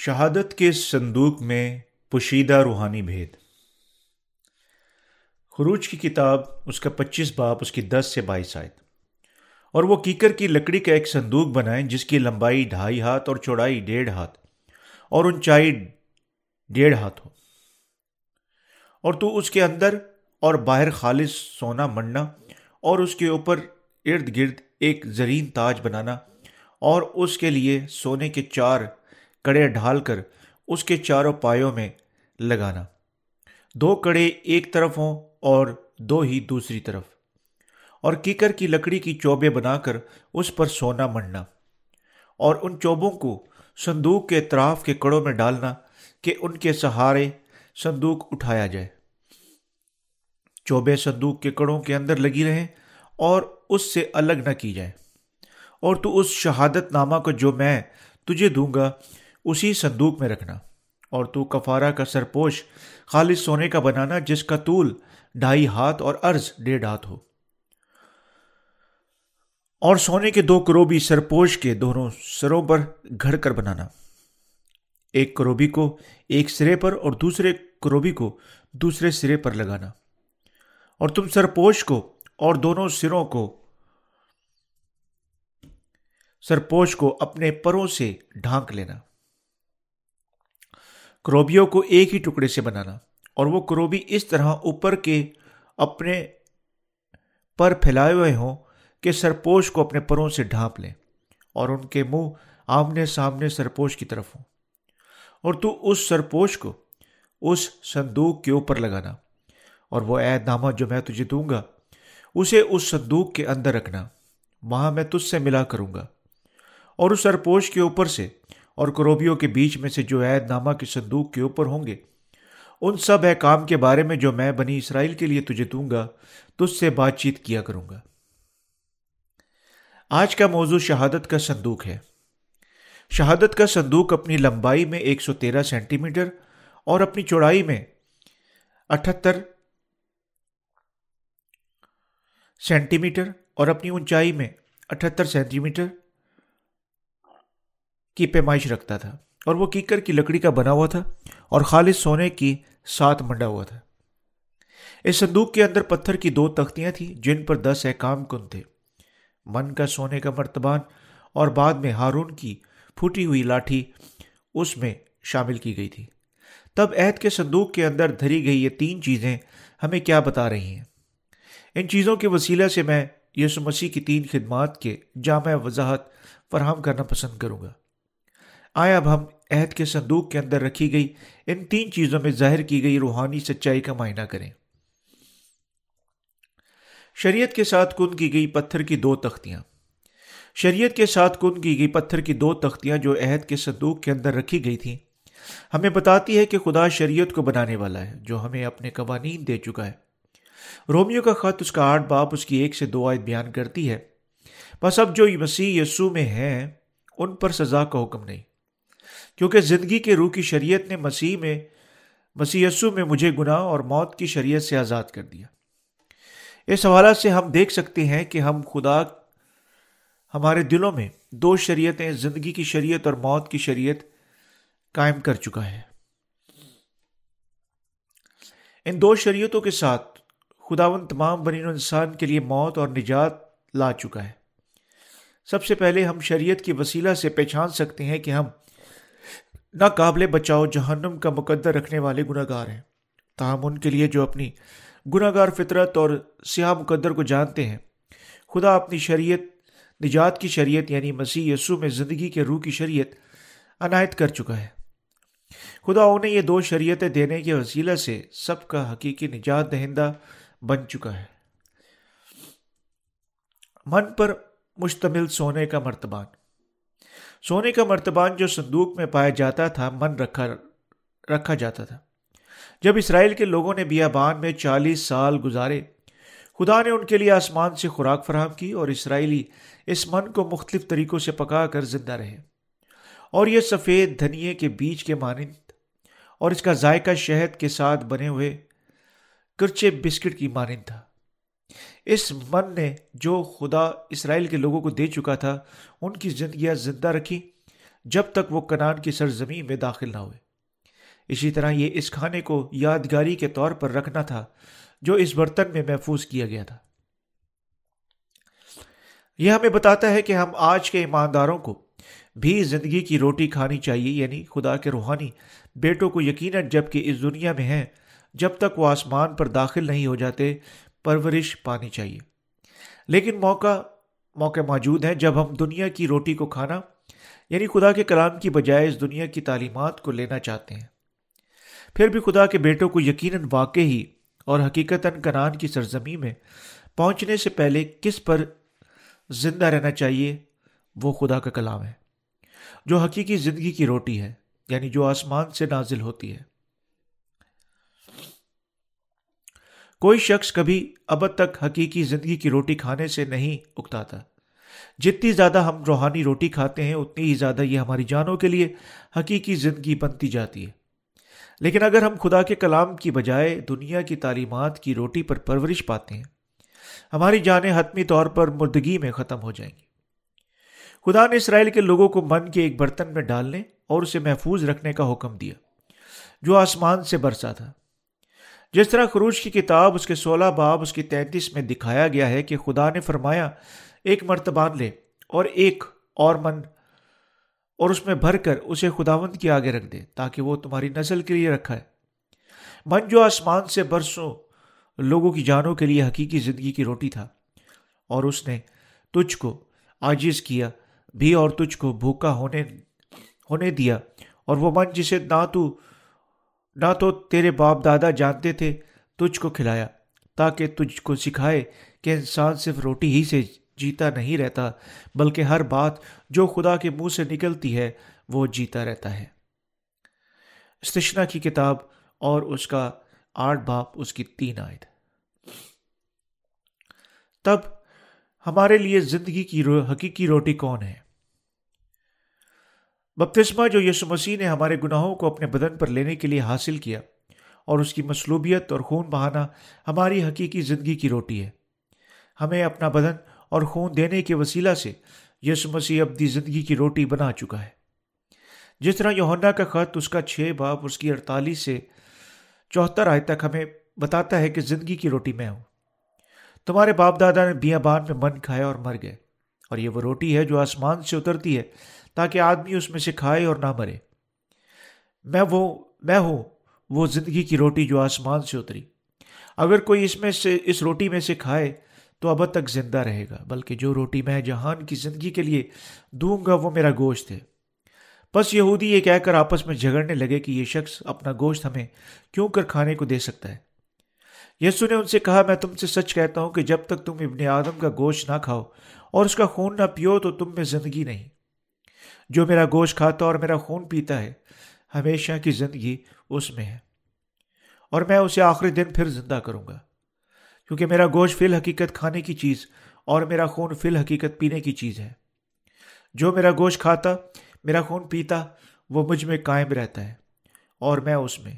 شہادت کے صندوق میں پوشیدہ روحانی بھید۔ خروج کی کتاب اس کا پچیس باپ، اس کی دس سے بائیس آئے اور وہ کیکر کی لکڑی کا ایک صندوق بنائیں، جس کی لمبائی ڈھائی ہاتھ اور چوڑائی ڈیڑھ ہاتھ، اور اونچائی ڈیڑھ ہاتھ ہو۔ اور تو اس کے اندر اور باہر خالص سونا منڈنا اور اس کے اوپر ارد گرد ایک زرین تاج بنانا، اور اس کے لیے سونے کے چار کڑے ڈھال کر اس کے چاروں پایوں میں لگانا۔ دو کڑے ایک طرف ہوں اور دو ہی دوسری طرف۔ اور کیکر کی لکڑی کی چوبے بنا کر اس پر سونا منڈنا۔ اور ان چوبوں کو صندوق کے اطراف کے کڑوں میں ڈالنا کہ ان کے سہارے صندوق اٹھایا جائے۔ چوبے صندوق کے کڑوں کے اندر لگی رہیں اور اس سے الگ نہ کی جائے اور تو اس شہادت نامہ کو جو میں تجھے دوں گا اسی صندوق میں رکھنا۔ اور تو کفارہ کا سرپوش، خالص سونے کا بنانا جس کا طول ڈھائی ہاتھ اور عرض ڈیڑھ ہاتھ ہو۔ اور سونے کے دو کروبی سرپوش کے دونوں سروں پر گھڑ کر بنانا۔ ایک کروبی کو ایک سرے پر اور دوسرے کروبی کو دوسرے سرے پر لگانا۔ اور تم سرپوش کو اور دونوں سروں کو، سرپوش کو اپنے پروں سے ڈھانک لینا۔ کروبیوں کو ایک ہی ٹکڑے سے بنانا اور وہ کروبی اس طرح اوپر کے اپنے پر پھیلائے ہوئے ہوں کہ سرپوش کو اپنے پروں سے ڈھانپ لیں اور ان کے منہ آمنے سامنے سرپوش کی طرف ہوں۔ اور تو اس سرپوش کو اس صندوق کے اوپر لگانا اور وہ عید نامہ جو میں تجھے دوں گا، اسے اس صندوق کے اندر رکھنا، وہاں میں تجھ سے ملا کروں گا۔ اور اس سرپوش کے اوپر سے اور کروبیوں کے بیچ میں سے جو عید نامہ کے صندوق کے اوپر ہوں گے۔ ان سب احکام کے بارے میں جو میں بنی اسرائیل کے لیے تجھے دوں گا، تجھ سے بات چیت کیا کروں گا۔ آج کا موضوع شہادت کا صندوق ہے۔ شہادت کا صندوق اپنی لمبائی میں ایک سو تیرہ سینٹی میٹر اور اپنی چوڑائی میں اٹھتر سینٹی میٹر اور اپنی اونچائی میں اٹھتر سینٹی میٹر کی پیمائش رکھتا تھا اور وہ کیکر کی لکڑی کا بنا ہوا تھا اور خالص سونے کی سات منڈا ہوا تھا۔ اس صندوق کے اندر پتھر کی دو تختیاں تھیں جن پر دس احکام کن تھے۔ من کا سونے کا مرتبان اور بعد میں ہارون کی پھوٹی ہوئی لاٹھی اس میں شامل کی گئی تھی۔ تب عہد کے صندوق کے اندر دھری گئی یہ تین چیزیں ہمیں کیا بتا رہی ہیں؟ ان چیزوں کے وسیلہ سے میں یسو مسیح کی تین خدمات کے جامع وضاحت فراہم کرنا پسند کروں گا۔ آئے اب ہم عہد کے صندوق کے اندر رکھی گئی، ان تین چیزوں میں ظاہر کی گئی روحانی سچائی کا معائنہ کریں۔ شریعت کے ساتھ کن کی گئی پتھر کی دو تختیاں۔ شریعت کے ساتھ کن کی گئی پتھر کی دو تختیاں جو عہد کے صندوق کے اندر رکھی گئی تھیں۔ ہمیں بتاتی ہے کہ خدا شریعت کو بنانے والا ہے، جو ہمیں اپنے قوانین دے چکا ہے۔ رومیو کا خط، اس کا آٹھ باپ، اس کی ایک سے دو آیت بیان کرتی ہے۔ بس اب جو مسیح یسو میں ہیں، ان پر سزا کا حکم نہیں۔ کیونکہ زندگی کے روح کی شریعت نے مسیح میں، مسیح یسو میں مجھے گناہ اور موت کی شریعت سے آزاد کر دیا۔ اس حوالہ سے ہم دیکھ سکتے ہیں کہ ہم خدا، ہمارے دلوں میں دو شریعتیں، زندگی کی شریعت اور موت کی شریعت قائم کر چکا ہے۔ ان دو شریعتوں کے ساتھ خداون تمام بنین انسان کے لیے موت اور نجات لا چکا ہے۔ سب سے پہلے ہم شریعت کی وسیلہ سے پہچان سکتے ہیں کہ ہم ناقابل بچاؤ جہنم کا مقدر رکھنے والے گناہ گار ہیں۔ تاہم ان کے لیے جو اپنی گناہ گار فطرت اور سیاہ مقدر کو جانتے ہیں، خدا اپنی شریعت، نجات کی شریعت یعنی مسیح یسو میں زندگی کے روح کی شریعت عنایت کر چکا ہے۔ خدا انہیں یہ دو شریعتیں دینے کے وسیلہ سے سب کا حقیقی نجات دہندہ بن چکا ہے۔ من پر مشتمل سونے کا مرتبان سونے کا مرتبان جو صندوق میں پایا جاتا تھا، من رکھا رکھا جاتا تھا۔ جب اسرائیل کے لوگوں نے بیابان میں چالیس سال گزارے، خدا نے ان کے لیے آسمان سے خوراک فراہم کی اور اسرائیلی اس من کو مختلف طریقوں سے پکا کر زندہ رہے۔ اور یہ سفید دھنیے کے بیج کے مانند اور اس کا ذائقہ شہد کے ساتھ بنے ہوئے کرچے بسکٹ کی مانند تھا۔ اس من نے جو خدا اسرائیل کے لوگوں کو دے چکا تھا، ان کی زندگیاں زندہ رکھی جب تک وہ کنان کی سرزمین میں داخل نہ ہوئے۔ اسی طرح یہ اس کھانے کو یادگاری کے طور پر رکھنا تھا جو اس برتن میں محفوظ کیا گیا تھا۔ یہ ہمیں بتاتا ہے کہ ہم آج کے ایمانداروں کو بھی زندگی کی روٹی کھانی چاہیے یعنی خدا کے روحانی بیٹوں کو یقیناً جبکہ اس دنیا میں ہیں، جب تک وہ آسمان پر داخل نہیں ہو جاتے پرورش پانی چاہیے۔ لیکن موقع موقع موجود ہیں جب ہم دنیا کی روٹی کو کھانا یعنی خدا کے کلام کی بجائے اس دنیا کی تعلیمات کو لینا چاہتے ہیں۔ پھر بھی خدا کے بیٹوں کو یقیناً واقع ہی اور حقیقت کنان کی سرزمین میں پہنچنے سے پہلے کس پر زندہ رہنا چاہیے، وہ خدا کا کلام ہے۔ جو حقیقی زندگی کی روٹی ہے یعنی جو آسمان سے نازل ہوتی ہے۔ کوئی شخص کبھی اب تک حقیقی زندگی کی روٹی کھانے سے نہیں اکتا تھا جتنی زیادہ ہم روحانی روٹی کھاتے ہیں، اتنی ہی زیادہ یہ ہماری جانوں کے لیے حقیقی زندگی بنتی جاتی ہے۔ لیکن اگر ہم خدا کے کلام کی بجائے دنیا کی تعلیمات کی روٹی پر پرورش پاتے ہیں، ہماری جانیں حتمی طور پر مردگی میں ختم ہو جائیں گی۔ خدا نے اسرائیل کے لوگوں کو من کے ایک برتن میں ڈالنے اور اسے محفوظ رکھنے کا حکم دیا، جو آسمان سے برسا تھا۔ جس طرح خروش کی کتاب اس کے سولہ باب اس کی تینتیس میں دکھایا گیا ہے کہ خدا نے فرمایا، ایک مرتبان لے اور ایک اور من اور اس میں بھر کر اسے خداوند کے آگے رکھ دے تاکہ وہ تمہاری نسل کے لیے رکھا ہے۔ من جو آسمان سے برسوں لوگوں کی جانوں کے لیے حقیقی زندگی کی روٹی تھا اور اس نے تجھ کو آجز کیا، بھی اور تجھ کو بھوکا ہونے ہونے دیا اور وہ من جسے نہ تو نہ تو تیرے باپ دادا جانتے تھے تجھ کو کھلایا، تاکہ تجھ کو سکھائے کہ انسان صرف روٹی ہی سے جیتا نہیں رہتا، بلکہ ہر بات جو خدا کے منہ سے نکلتی ہے، وہ جیتا رہتا ہے۔ استشنا کی کتاب اور اس کا آٹھ باپ، اس کی تین آئے تب ہمارے لیے زندگی کی رو، حقیقی روٹی کون ہے؟ بپتسمہ جو یسو مسیح نے ہمارے گناہوں کو اپنے بدن پر لینے کے لیے حاصل کیا اور اس کی مصلوبیت اور خون بہانا ہماری حقیقی زندگی کی روٹی ہے۔ ہمیں اپنا بدن اور خون دینے کے وسیلہ سے یسو مسیح اپنی زندگی کی روٹی بنا چکا ہے۔ جس طرح یوہنا کا خط اس کا چھ باپ اس کی اڑتالیس سے چوہتر آئے تک ہمیں بتاتا ہے کہ زندگی کی روٹی میں ہوں۔ تمہارے باپ دادا نے بیاں بان میں من کھایا اور مر گئے۔ اور یہ وہ روٹی ہے جو آسمان سے اترتی ہے، تاکہ آدمی اس میں سے کھائے اور نہ مرے۔ میں وہ، میں ہوں وہ زندگی کی روٹی جو آسمان سے اتری۔ اگر کوئی اس میں سے، اس روٹی میں سے کھائے تو اب تک زندہ رہے گا، بلکہ جو روٹی میں جہان کی زندگی کے لیے دوں گا وہ میرا گوشت ہے۔ بس یہودی یہ کہہ کر آپس میں جھگڑنے لگے کہ یہ شخص اپنا گوشت ہمیں کیوں کر کھانے کو دے سکتا ہے؟ یسو نے ان سے کہا، میں تم سے سچ کہتا ہوں کہ جب تک تم ابن آدم کا گوشت نہ کھاؤ اور اس کا خون نہ پیو تو تم میں زندگی نہیں۔ جو میرا گوشت کھاتا اور میرا خون پیتا ہے، ہمیشہ کی زندگی اس میں ہے۔ اور میں اسے آخری دن پھر زندہ کروں گا۔ کیونکہ میرا گوشت فی الحقیقت کھانے کی چیز اور میرا خون فی الحقیقت پینے کی چیز ہے۔ جو میرا گوشت کھاتا، میرا خون پیتا، وہ مجھ میں قائم رہتا ہے اور میں اس میں۔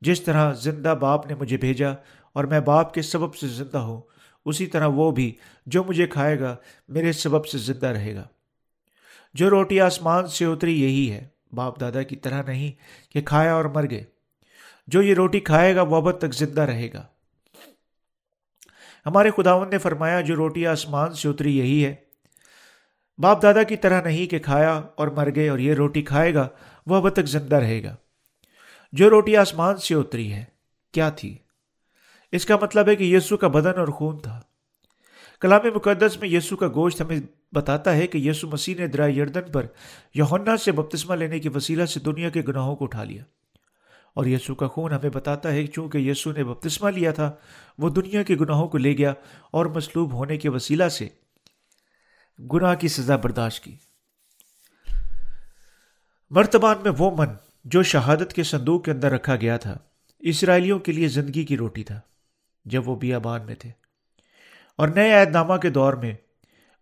جس طرح زندہ باپ نے مجھے بھیجا اور میں باپ کے سبب سے زندہ ہوں۔ اسی طرح وہ بھی جو مجھے کھائے گا، میرے سبب سے زندہ رہے گا۔ جو روٹی آسمان سے اتری، یہی ہے۔ باپ دادا کی طرح نہیں کہ کھایا اور مر گئے۔ جو یہ روٹی کھائے گا، وہ اب تک زندہ رہے گا۔ ہمارے خداون نے فرمایا، جو روٹی آسمان سے اتری، یہی ہے۔ باپ دادا کی طرح نہیں کہ کھایا اور مر گئے اور یہ روٹی کھائے گا، وہ اب تک زندہ رہے گا۔ جو روٹی آسمان سے اتری ہے، کیا تھی؟ اس کا مطلب ہے کہ یسو کا بدن اور خون تھا۔ کلام مقدس میں یسو کا گوشت ہمیں بتاتا ہے کہ یسو مسیح نے درائے یردن پر یونا سے بپتسمہ لینے کی وسیلہ سے دنیا کے گناہوں کو اٹھا لیا۔ اور یسو کا خون ہمیں بتاتا ہے چونکہ یسو نے بپتسمہ لیا تھا، وہ دنیا کے گناہوں کو لے گیا اور مصلوب ہونے کے وسیلہ سے گناہ کی سزا برداشت کی۔ مرتبان میں وہ من جو شہادت کے صندوق کے اندر رکھا گیا تھا، اسرائیلیوں کے لیے زندگی کی روٹی تھا۔ جب وہ بیابان میں تھے۔ اور نئے عہد نامہ کے دور میں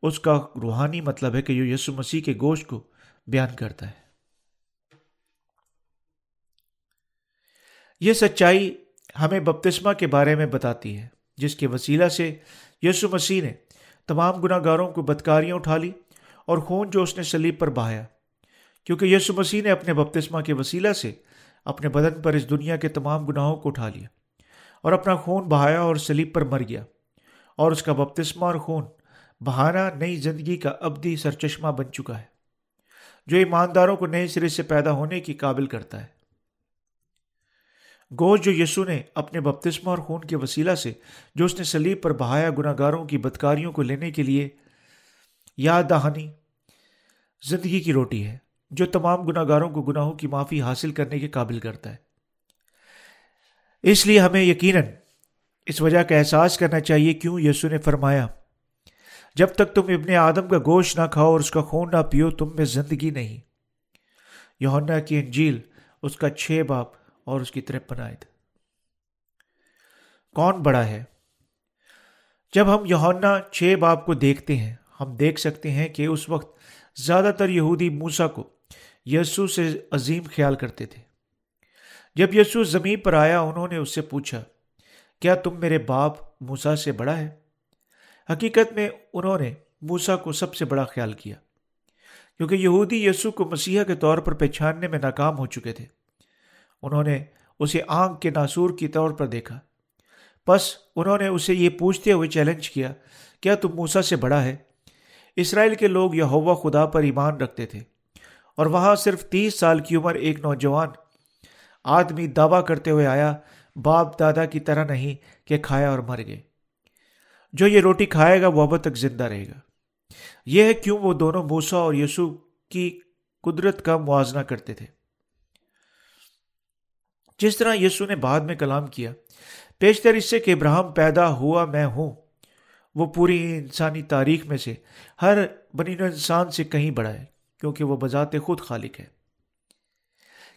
اس کا روحانی مطلب ہے کہ جو یسو مسیح کے گوشت کو بیان کرتا ہے۔ یہ سچائی ہمیں بپتسمہ کے بارے میں بتاتی ہے، جس کے وسیلہ سے یسو مسیح نے تمام گناہ گاروں کو بدکاریاں اٹھا لی اور خون جو اس نے سلیب پر بہایا۔ کیونکہ یسو مسیح نے اپنے بپتسمہ کے وسیلہ سے اپنے بدن پر اس دنیا کے تمام گناہوں کو اٹھا لیا۔ اور اپنا خون بہایا اور سلیب پر مر گیا۔ اور اس کا بپتسمہ اور خون بہانا نئی زندگی کا ابدی سرچشمہ بن چکا ہے، جو ایمانداروں کو نئے سرے سے پیدا ہونے کی قابل کرتا ہے۔ گوشت جو یسو نے اپنے بپتسمہ اور خون کے وسیلہ سے جو اس نے سلیب پر بہایا گناہ گاروں کی بدکاریوں کو لینے کے لیے یاد دہانی، زندگی کی روٹی ہے، جو تمام گناہ گاروں کو گناہوں کی معافی حاصل کرنے کے قابل کرتا ہے۔ اس لیے ہمیں یقیناً اس وجہ کا احساس کرنا چاہیے کیوں یسو نے فرمایا، جب تک تم ابن آدم کا گوشت نہ کھاؤ اور اس کا خون نہ پیو، تم میں زندگی نہیں۔ یونا کی انجیل اس کا چھ باپ اور اس کی طرف پناہد کون بڑا ہے؟ جب ہم یونا چھ باپ کو دیکھتے ہیں، ہم دیکھ سکتے ہیں کہ اس وقت زیادہ تر یہودی موسا کو یسو سے عظیم خیال کرتے تھے۔ جب یسو زمین پر آیا، انہوں نے اس سے پوچھا، کیا تم میرے باپ موسا سے بڑا ہے؟ حقیقت میں انہوں نے موسا کو سب سے بڑا خیال کیا، کیونکہ یہودی یسو کو مسیحا کے طور پر پہچاننے میں ناکام ہو چکے تھے۔ انہوں نے اسے آنکھ کے ناسور کی طور پر دیکھا۔ بس انہوں نے اسے یہ پوچھتے ہوئے چیلنج کیا کیا تم موسا سے بڑا ہے؟ اسرائیل کے لوگ یہ خدا پر ایمان رکھتے تھے، اور وہاں صرف تیس سال کی عمر ایک نوجوان آدمی دعویٰ کرتے ہوئے آیا، باپ دادا کی طرح نہیں کہ کھایا اور مر گئے۔ جو یہ روٹی کھائے گا وہ اب تک زندہ رہے گا۔ یہ ہے کیوں وہ دونوں موسا اور یسو کی قدرت کا موازنہ کرتے تھے۔ جس طرح یسو نے بعد میں کلام کیا پیشتر اس سے کہ ابراہم پیدا ہوا میں ہوں، وہ پوری انسانی تاریخ میں سے ہر بنی انسان سے کہیں بڑا ہے، کیونکہ وہ بذات خود خالق ہے۔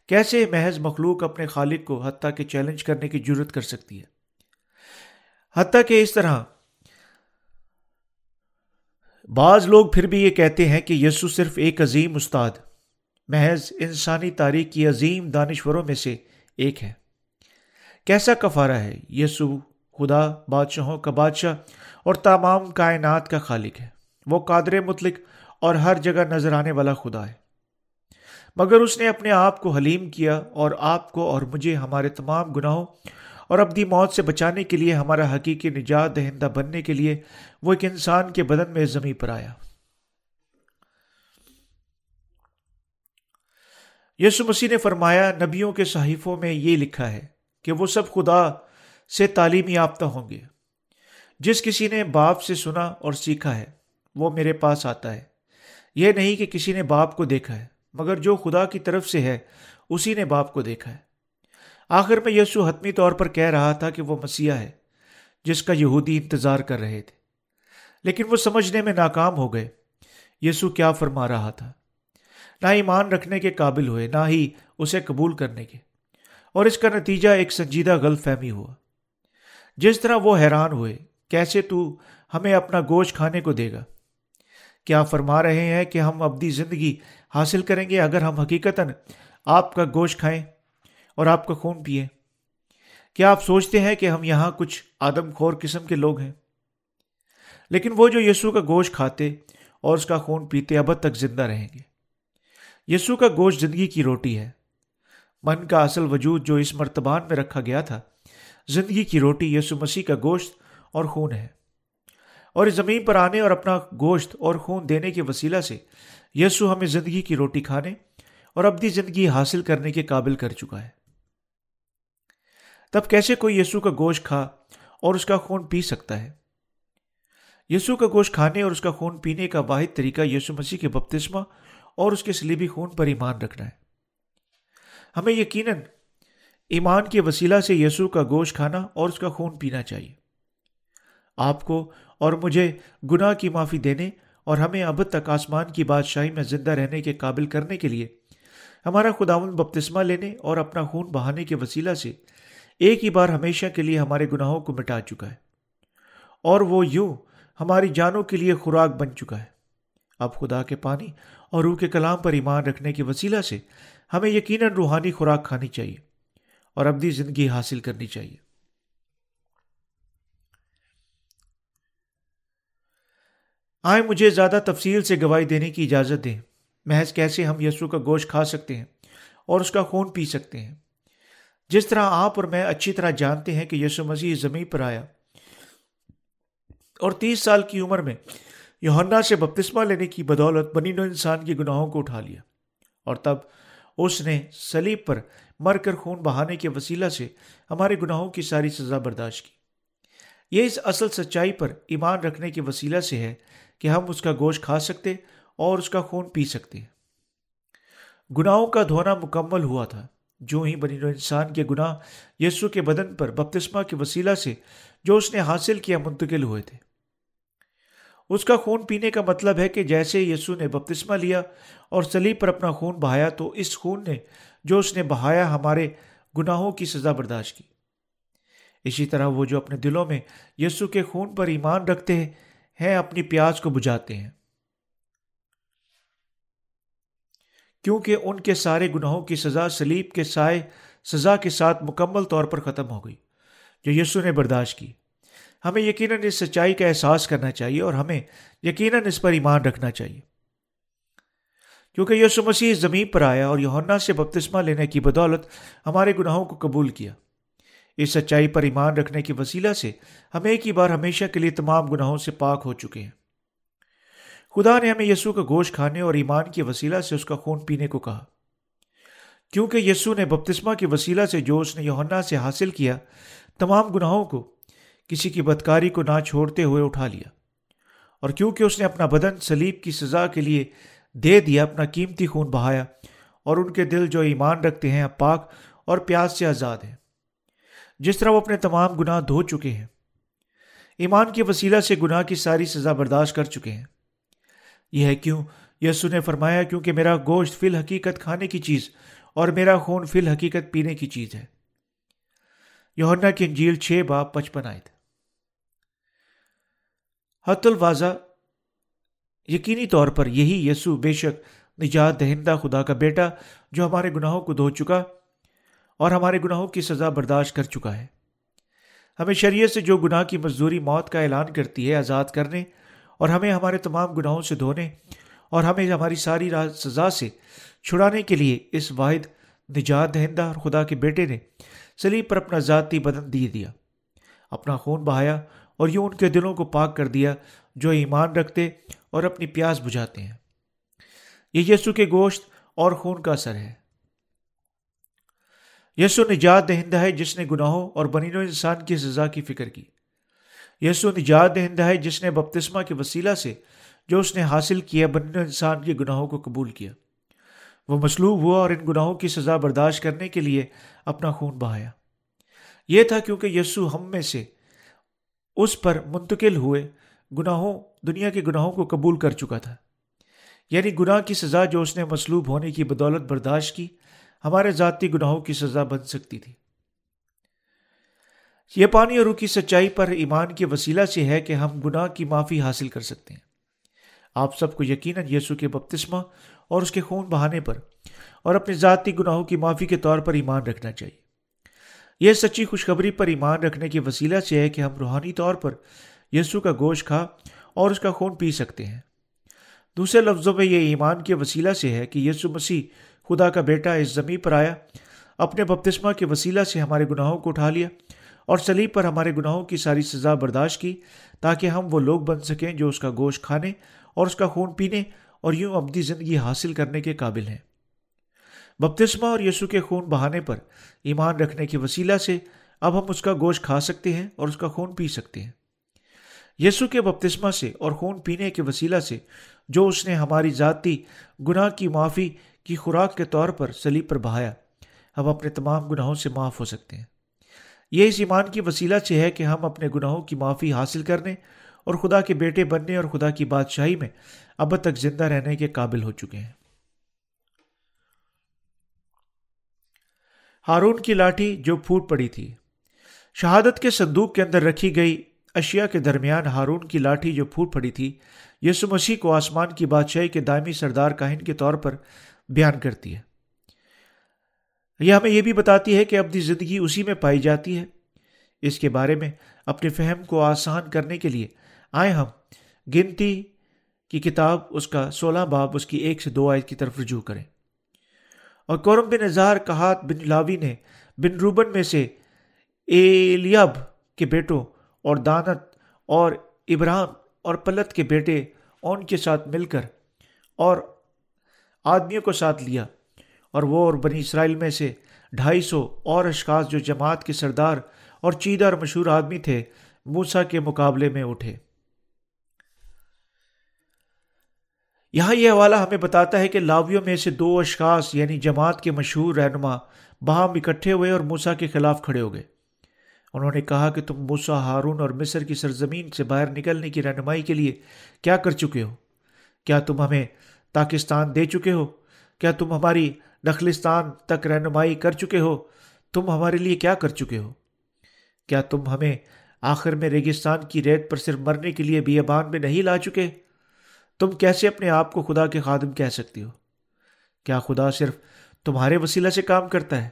کیسے محض مخلوق اپنے خالق کو حتیٰ کے چیلنج کرنے کی ضرورت کر سکتی ہے؟ حتیٰ کہ اس طرح بعض لوگ پھر بھی یہ کہتے ہیں کہ یسو صرف ایک عظیم استاد، محض انسانی تاریخ کی عظیم دانشوروں میں سے ایک ہے۔ کیسا کفارہ ہے؟ یسو خدا، بادشاہوں کا بادشاہ اور تمام کائنات کا خالق ہے۔ وہ قادر مطلق اور ہر جگہ نظر آنے والا خدا ہے۔ مگر اس نے اپنے آپ کو حلیم کیا اور آپ کو اور مجھے ہمارے تمام گناہوں اور اپنی موت سے بچانے کے لیے ہمارا حقیقی نجات دہندہ بننے کے لیے وہ ایک انسان کے بدن میں زمیں پر آیا۔ یسو مسیح نے فرمایا، نبیوں کے صحیفوں میں یہ لکھا ہے کہ وہ سب خدا سے تعلیم یافتہ ہوں گے۔ جس کسی نے باپ سے سنا اور سیکھا ہے، وہ میرے پاس آتا ہے۔ یہ نہیں کہ کسی نے باپ کو دیکھا ہے۔ مگر جو خدا کی طرف سے ہے، اسی نے باپ کو دیکھا ہے۔ آخر میں یسو حتمی طور پر کہہ رہا تھا کہ وہ مسیح ہے، جس کا یہودی انتظار کر رہے تھے۔ لیکن وہ سمجھنے میں ناکام ہو گئے۔ یسو کیا فرما رہا تھا؟ نہ ایمان رکھنے کے قابل ہوئے، نہ ہی اسے قبول کرنے کے۔ اور اس کا نتیجہ ایک سنجیدہ غلط فہمی ہوا۔ جس طرح وہ حیران ہوئے، کیسے تو ہمیں اپنا گوشت کھانے کو دے گا؟ کیا فرما رہے ہیں کہ ہم ابدی زندگی حاصل کریں گے اگر ہم حقیقت آپ کا گوشت کھائیں اور آپ کا خون پئیں کیا آپ سوچتے ہیں کہ ہم یہاں کچھ آدم خور قسم کے لوگ ہیں؟ لیکن وہ جو یسو کا گوشت کھاتے اور اس کا خون پیتے اب تک زندہ رہیں گے۔ یسو کا گوشت زندگی کی روٹی ہے۔ من کا اصل وجود جو اس مرتبان میں رکھا گیا تھا، زندگی کی روٹی یسو مسیح کا گوشت اور خون ہے۔ اور اس زمین پر آنے اور اپنا گوشت اور خون دینے کے وسیلہ سے یسو ہمیں زندگی کی روٹی کھانے اور اپنی زندگی حاصل کرنے کے قابل کر چکا ہے۔ تب کیسے کوئی یسو کا گوشت کھا اور اس کا خون پی سکتا ہے؟ یسو کا گوشت کھانے اور اس کا خون پینے کا واحد طریقہ یسو مسیح کے بپتسمہ اور اس کے سلیبی خون پر ایمان رکھنا ہے۔ ہمیں یقیناً ایمان کے وسیلہ سے یسو کا گوشت کھانا اور اس کا خون پینا چاہیے۔ آپ کو اور مجھے گناہ کی معافی دینے اور ہمیں اب تک آسمان کی بادشاہی میں زندہ رہنے کے قابل کرنے کے لیے، ہمارا خداون بپتسمہ لینے اور اپنا خون بہانے کے وسیلہ سے ایک ہی بار ہمیشہ کے لیے ہمارے گناہوں کو مٹا چکا ہے۔ اور وہ یوں ہماری جانوں کے لیے خوراک بن چکا ہے۔ اب خدا کے پانی اور روح کے کلام پر ایمان رکھنے کے وسیلہ سے ہمیں یقیناً روحانی خوراک کھانی چاہیے اور اپنی زندگی حاصل کرنی چاہیے۔ آئے مجھے زیادہ تفصیل سے گواہی دینے کی اجازت دیں۔ محض کیسے ہم یسو کا گوشت کھا سکتے ہیں اور اس کا خون پی سکتے ہیں؟ جس طرح آپ اور میں اچھی طرح جانتے ہیں کہ یسو مسیح زمین پر آیا۔ اور تیس سال کی عمر میں یوہنا سے بپتسمہ لینے کی بدولت بنی نو انسان کی گناہوں کو اٹھا لیا۔ اور تب اس نے سلیب پر مر کر خون بہانے کے وسیلہ سے ہمارے گناہوں کی ساری سزا برداشت کی۔ یہ اس اصل سچائی پر ایمان رکھنے کے وسیلہ سے ہے کہ ہم اس کا گوشت کھا سکتے اور اس کا خون پی سکتے۔ گناہوں کا دھونا مکمل ہوا تھا۔ جو ہی بنی نو انسان کے گناہ یسو کے بدن پر بپتسمہ کے وسیلہ سے جو اس نے حاصل کیا منتقل ہوئے تھے۔ اس کا خون پینے کا مطلب ہے کہ جیسے یسو نے بپتسمہ لیا اور سلیب پر اپنا خون بہایا، تو اس خون نے جو اس نے بہایا ہمارے گناہوں کی سزا برداشت کی۔ اسی طرح وہ جو اپنے دلوں میں یسو کے خون پر ایمان رکھتے ہیں اپنی پیاز کو بجھاتے ہیں۔ کیونکہ ان کے سارے گناہوں کی سزا سلیب کے سائے، سزا کے ساتھ مکمل طور پر ختم ہو گئی، جو یسو نے برداشت کی۔ ہمیں یقیناً اس سچائی کا احساس کرنا چاہیے اور ہمیں یقیناً اس پر ایمان رکھنا چاہیے۔ کیونکہ یسو مسیح زمین پر آیا اور یونا سے بپتسمہ لینے کی بدولت ہمارے گناہوں کو قبول کیا۔ اس سچائی پر ایمان رکھنے کے وسیلہ سے ہم ایک ہی بار ہمیشہ کے لیے تمام گناہوں سے پاک ہو چکے ہیں۔ خدا نے ہمیں یسو کا گوشت کھانے اور ایمان کے وسیلہ سے اس کا خون پینے کو کہا۔ کیونکہ یسو نے بپتسمہ کے وسیلہ سے جو اس نے یونا سے حاصل کیا، تمام گناہوں کو کسی کی بدکاری کو نہ چھوڑتے ہوئے اٹھا لیا۔ اور کیونکہ اس نے اپنا بدن سلیب کی سزا کے لیے دے دیا، اپنا قیمتی خون بہایا اور ان کے دل جو ایمان رکھتے ہیں پاک اور پیاس سے آزاد ہیں۔ جس طرح وہ اپنے تمام گناہ دھو چکے ہیں۔ ایمان کے وسیلہ سے گناہ کی ساری سزا برداشت کر چکے ہیں۔ یہ ہے کیوں؟ یسو نے فرمایا، کیونکہ میرا گوشت فی الحقیقت کھانے کی چیز اور میرا خون فی الحقیقت پینے کی چیز ہے۔ یوہنا کی انجیل چھ باپ پچپن آئے تھے حت الواضح۔ یقینی طور پر یہی یسو بے شک نجات دہندہ خدا کا بیٹا جو ہمارے گناہوں کو دھو چکا اور ہمارے گناہوں کی سزا برداشت کر چکا ہے۔ ہمیں شریعت سے جو گناہ کی مزدوری موت کا اعلان کرتی ہے، آزاد کرنے اور ہمیں ہمارے تمام گناہوں سے دھونے اور ہمیں ہماری ساری سزا سے چھڑانے کے لیے اس واحد نجات دہندہ اور خدا کے بیٹے نے سلیب پر اپنا ذاتی بدن دے دیا۔ اپنا خون بہایا اور یوں ان کے دلوں کو پاک کر دیا جو ایمان رکھتے اور اپنی پیاس بجھاتے ہیں۔ یہ یسو کے گوشت اور خون کا اثر ہے۔ یسو نجات دہندہ ہے جس نے گناہوں اور بنین و انسان کی سزا کی فکر کی۔ یسو نجات دہندہ ہے جس نے بپتسمہ کے وسیلہ سے جو اس نے حاصل کیا بنین و انسان کے گناہوں کو قبول کیا۔ وہ مصلوب ہوا اور ان گناہوں کی سزا برداشت کرنے کے لیے اپنا خون بہایا۔ یہ تھا کیونکہ یسو ہم میں سے اس پر منتقل ہوئے گناہوں، دنیا کے گناہوں کو قبول کر چکا تھا۔ یعنی گناہ کی سزا جو اس نے مصلوب ہونے کی بدولت برداشت کی ہمارے ذاتی گناہوں کی سزا بن سکتی تھی۔ یہ پانی اور روح کی سچائی پر ایمان کے وسیلہ سے ہے کہ ہم گناہ کی معافی حاصل کر سکتے ہیں۔ آپ سب کو یقیناً یسو کے بپتسمہ اور اس کے خون بہانے پر اور اپنے ذاتی گناہوں کی معافی کے طور پر ایمان رکھنا چاہیے۔ یہ سچی خوشخبری پر ایمان رکھنے کے وسیلہ سے ہے کہ ہم روحانی طور پر یسو کا گوشت کھا اور اس کا خون پی سکتے ہیں۔ دوسرے لفظوں میں یہ ایمان کے وسیلہ سے ہے کہ یسو مسیح خدا کا بیٹا اس زمین پر آیا، اپنے بپتسمہ کے وسیلہ سے ہمارے گناہوں کو اٹھا لیا اور سلیب پر ہمارے گناہوں کی ساری سزا برداشت کی تاکہ ہم وہ لوگ بن سکیں جو اس کا گوشت کھانے اور اس کا خون پینے اور یوں ابدی زندگی حاصل کرنے کے قابل ہیں۔ بپتسمہ اور یسو کے خون بہانے پر ایمان رکھنے کے وسیلہ سے اب ہم اس کا گوشت کھا سکتے ہیں اور اس کا خون پی سکتے ہیں۔ یسو کے بپتسمہ سے اور خون پینے کے وسیلہ سے جو اس نے ہماری ذاتی گناہ کی معافی کی خوراک کے طور پر سلیب پر بہایا۔ ہم اپنے تمام گناہوں سے معاف ہو سکتے ہیں۔ یہ اس ایمان کی وسیلہ سے ہے کہ ہم اپنے گناہوں کی معافی حاصل کرنے اور خدا کے بیٹے بننے اور خدا کی بادشاہی میں اب تک زندہ رہنے کے قابل ہو چکے ہیں۔ ہارون کی لاٹھی جو پھوٹ پڑی تھی۔ شہادت کے صندوق کے اندر رکھی گئی اشیاء کے درمیان ہارون کی لاٹھی جو پھوٹ پڑی تھی، یسو مسیح کو آسمان کی بادشاہی کے دائمی سردار کاہن کے طور پر بیان کرتی ہے۔ یہ ہمیں یہ بھی بتاتی ہے کہ اپنی زندگی اسی میں پائی جاتی ہے۔ اس کے بارے میں اپنے فہم کو آسان کرنے کے لیے آئے ہم۔ گنتی کی کتاب اس کا سولہ باب، اس کی ایک سے دو آیت کی طرف رجوع کریں۔ اور کورم بن اظہار کہات بن لاوی نے بن روبن میں سے ایلیاب کے بیٹوں اور دانت اور ابراہم اور پلت کے بیٹے ان کے ساتھ مل کر اور آدمیوں کو ساتھ لیا اور وہ اور بنی اسرائیل میں سے ڈھائی سو اور اشخاص جو جماعت کے سردار اور چیدہ اور مشہور آدمی تھے موسا کے مقابلے میں اٹھے۔ یہاں یہ حوالہ ہمیں بتاتا ہے کہ لاویوں میں سے دو اشخاص یعنی جماعت کے مشہور رہنما، باہم اکٹھے ہوئے اور موسا کے خلاف کھڑے ہو گئے۔ انہوں نے کہا کہ تم موسا ہارون اور مصر کی سرزمین سے باہر نکلنے کی رہنمائی کے لیے کیا کر چکے ہو؟ کیا تم ہمیں پاکستان دے چکے ہو۔ کیا تم ہماری نخلستان تک رہنمائی کر چکے ہو؟ تم ہمارے لیے کیا کر چکے ہو؟ کیا تم ہمیں آخر میں ریگستان کی ریت پر صرف مرنے کے لیے بیابان میں نہیں لا چکے؟ تم کیسے اپنے آپ کو خدا کے خادم کہہ سکتی ہو؟ کیا خدا صرف تمہارے وسیلہ سے کام کرتا ہے؟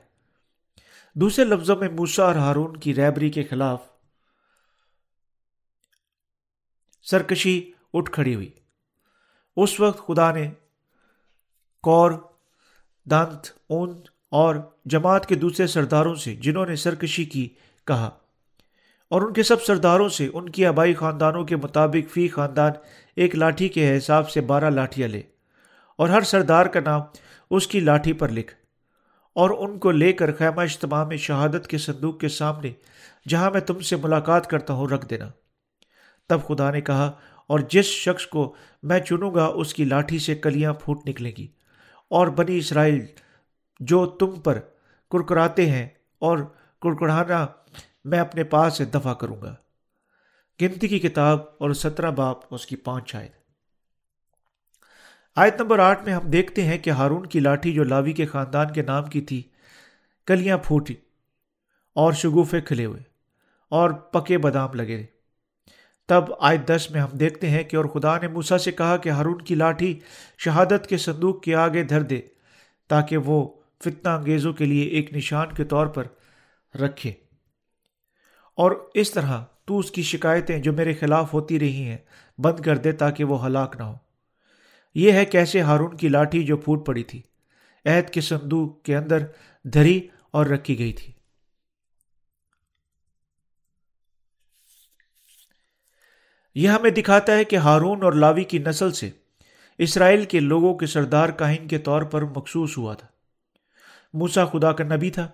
دوسرے لفظوں میں موسا اور ہارون کی ریبری کے خلاف سرکشی اٹھ کھڑی ہوئی۔ اس وقت خدا نے کور، دانت، اون اور جماعت کے دوسرے سرداروں سے جنہوں نے سرکشی کی کہا، اور ان کے سب سرداروں سے ان کی آبائی خاندانوں کے مطابق فی خاندان ایک لاٹھی کے حساب سے بارہ لاٹھیاں لے، اور ہر سردار کا نام اس کی لاٹھی پر لکھ، اور ان کو لے کر خیمہ اجتماع میں شہادت کے صندوق کے سامنے، جہاں میں تم سے ملاقات کرتا ہوں، رکھ دینا۔ تب خدا نے کہا اور جس شخص کو میں چنوں گا، اس کی لاٹھی سے کلیاں پھوٹ نکلیں گی۔ اور بنی اسرائیل جو تم پر کرکراتے ہیں اور کرکڑانا میں اپنے پاس سے دفاع کروں گا۔ گنتی کی کتاب اور سترہ باپ اس کی پانچ آیت۔ آیت نمبر آٹھ میں ہم دیکھتے ہیں کہ ہارون کی لاٹھی جو لاوی کے خاندان کے نام کی تھی، کلیاں پھوٹی اور شگوفے کھلے ہوئے اور پکے بادام لگے۔ تب آیت دس میں ہم دیکھتے ہیں کہ اور خدا نے موسا سے کہا کہ ہارون کی لاٹھی شہادت کے صندوق کے آگے دھر دے تاکہ وہ فتنہ انگیزوں کے لیے ایک نشان کے طور پر رکھے۔ اور اس طرح تو اس کی شکایتیں جو میرے خلاف ہوتی رہی ہیں بند کر دے تاکہ وہ ہلاک نہ ہو۔ یہ ہے کیسے ہارون کی لاٹھی جو پھوٹ پڑی تھی، عہد کے صندوق کے اندر دھری اور رکھی گئی تھی۔ یہ ہمیں دکھاتا ہے کہ ہارون اور لاوی کی نسل سے اسرائیل کے لوگوں کے سردار کاہن کے طور پر مخصوص ہوا تھا۔ موسا خدا کا نبی تھا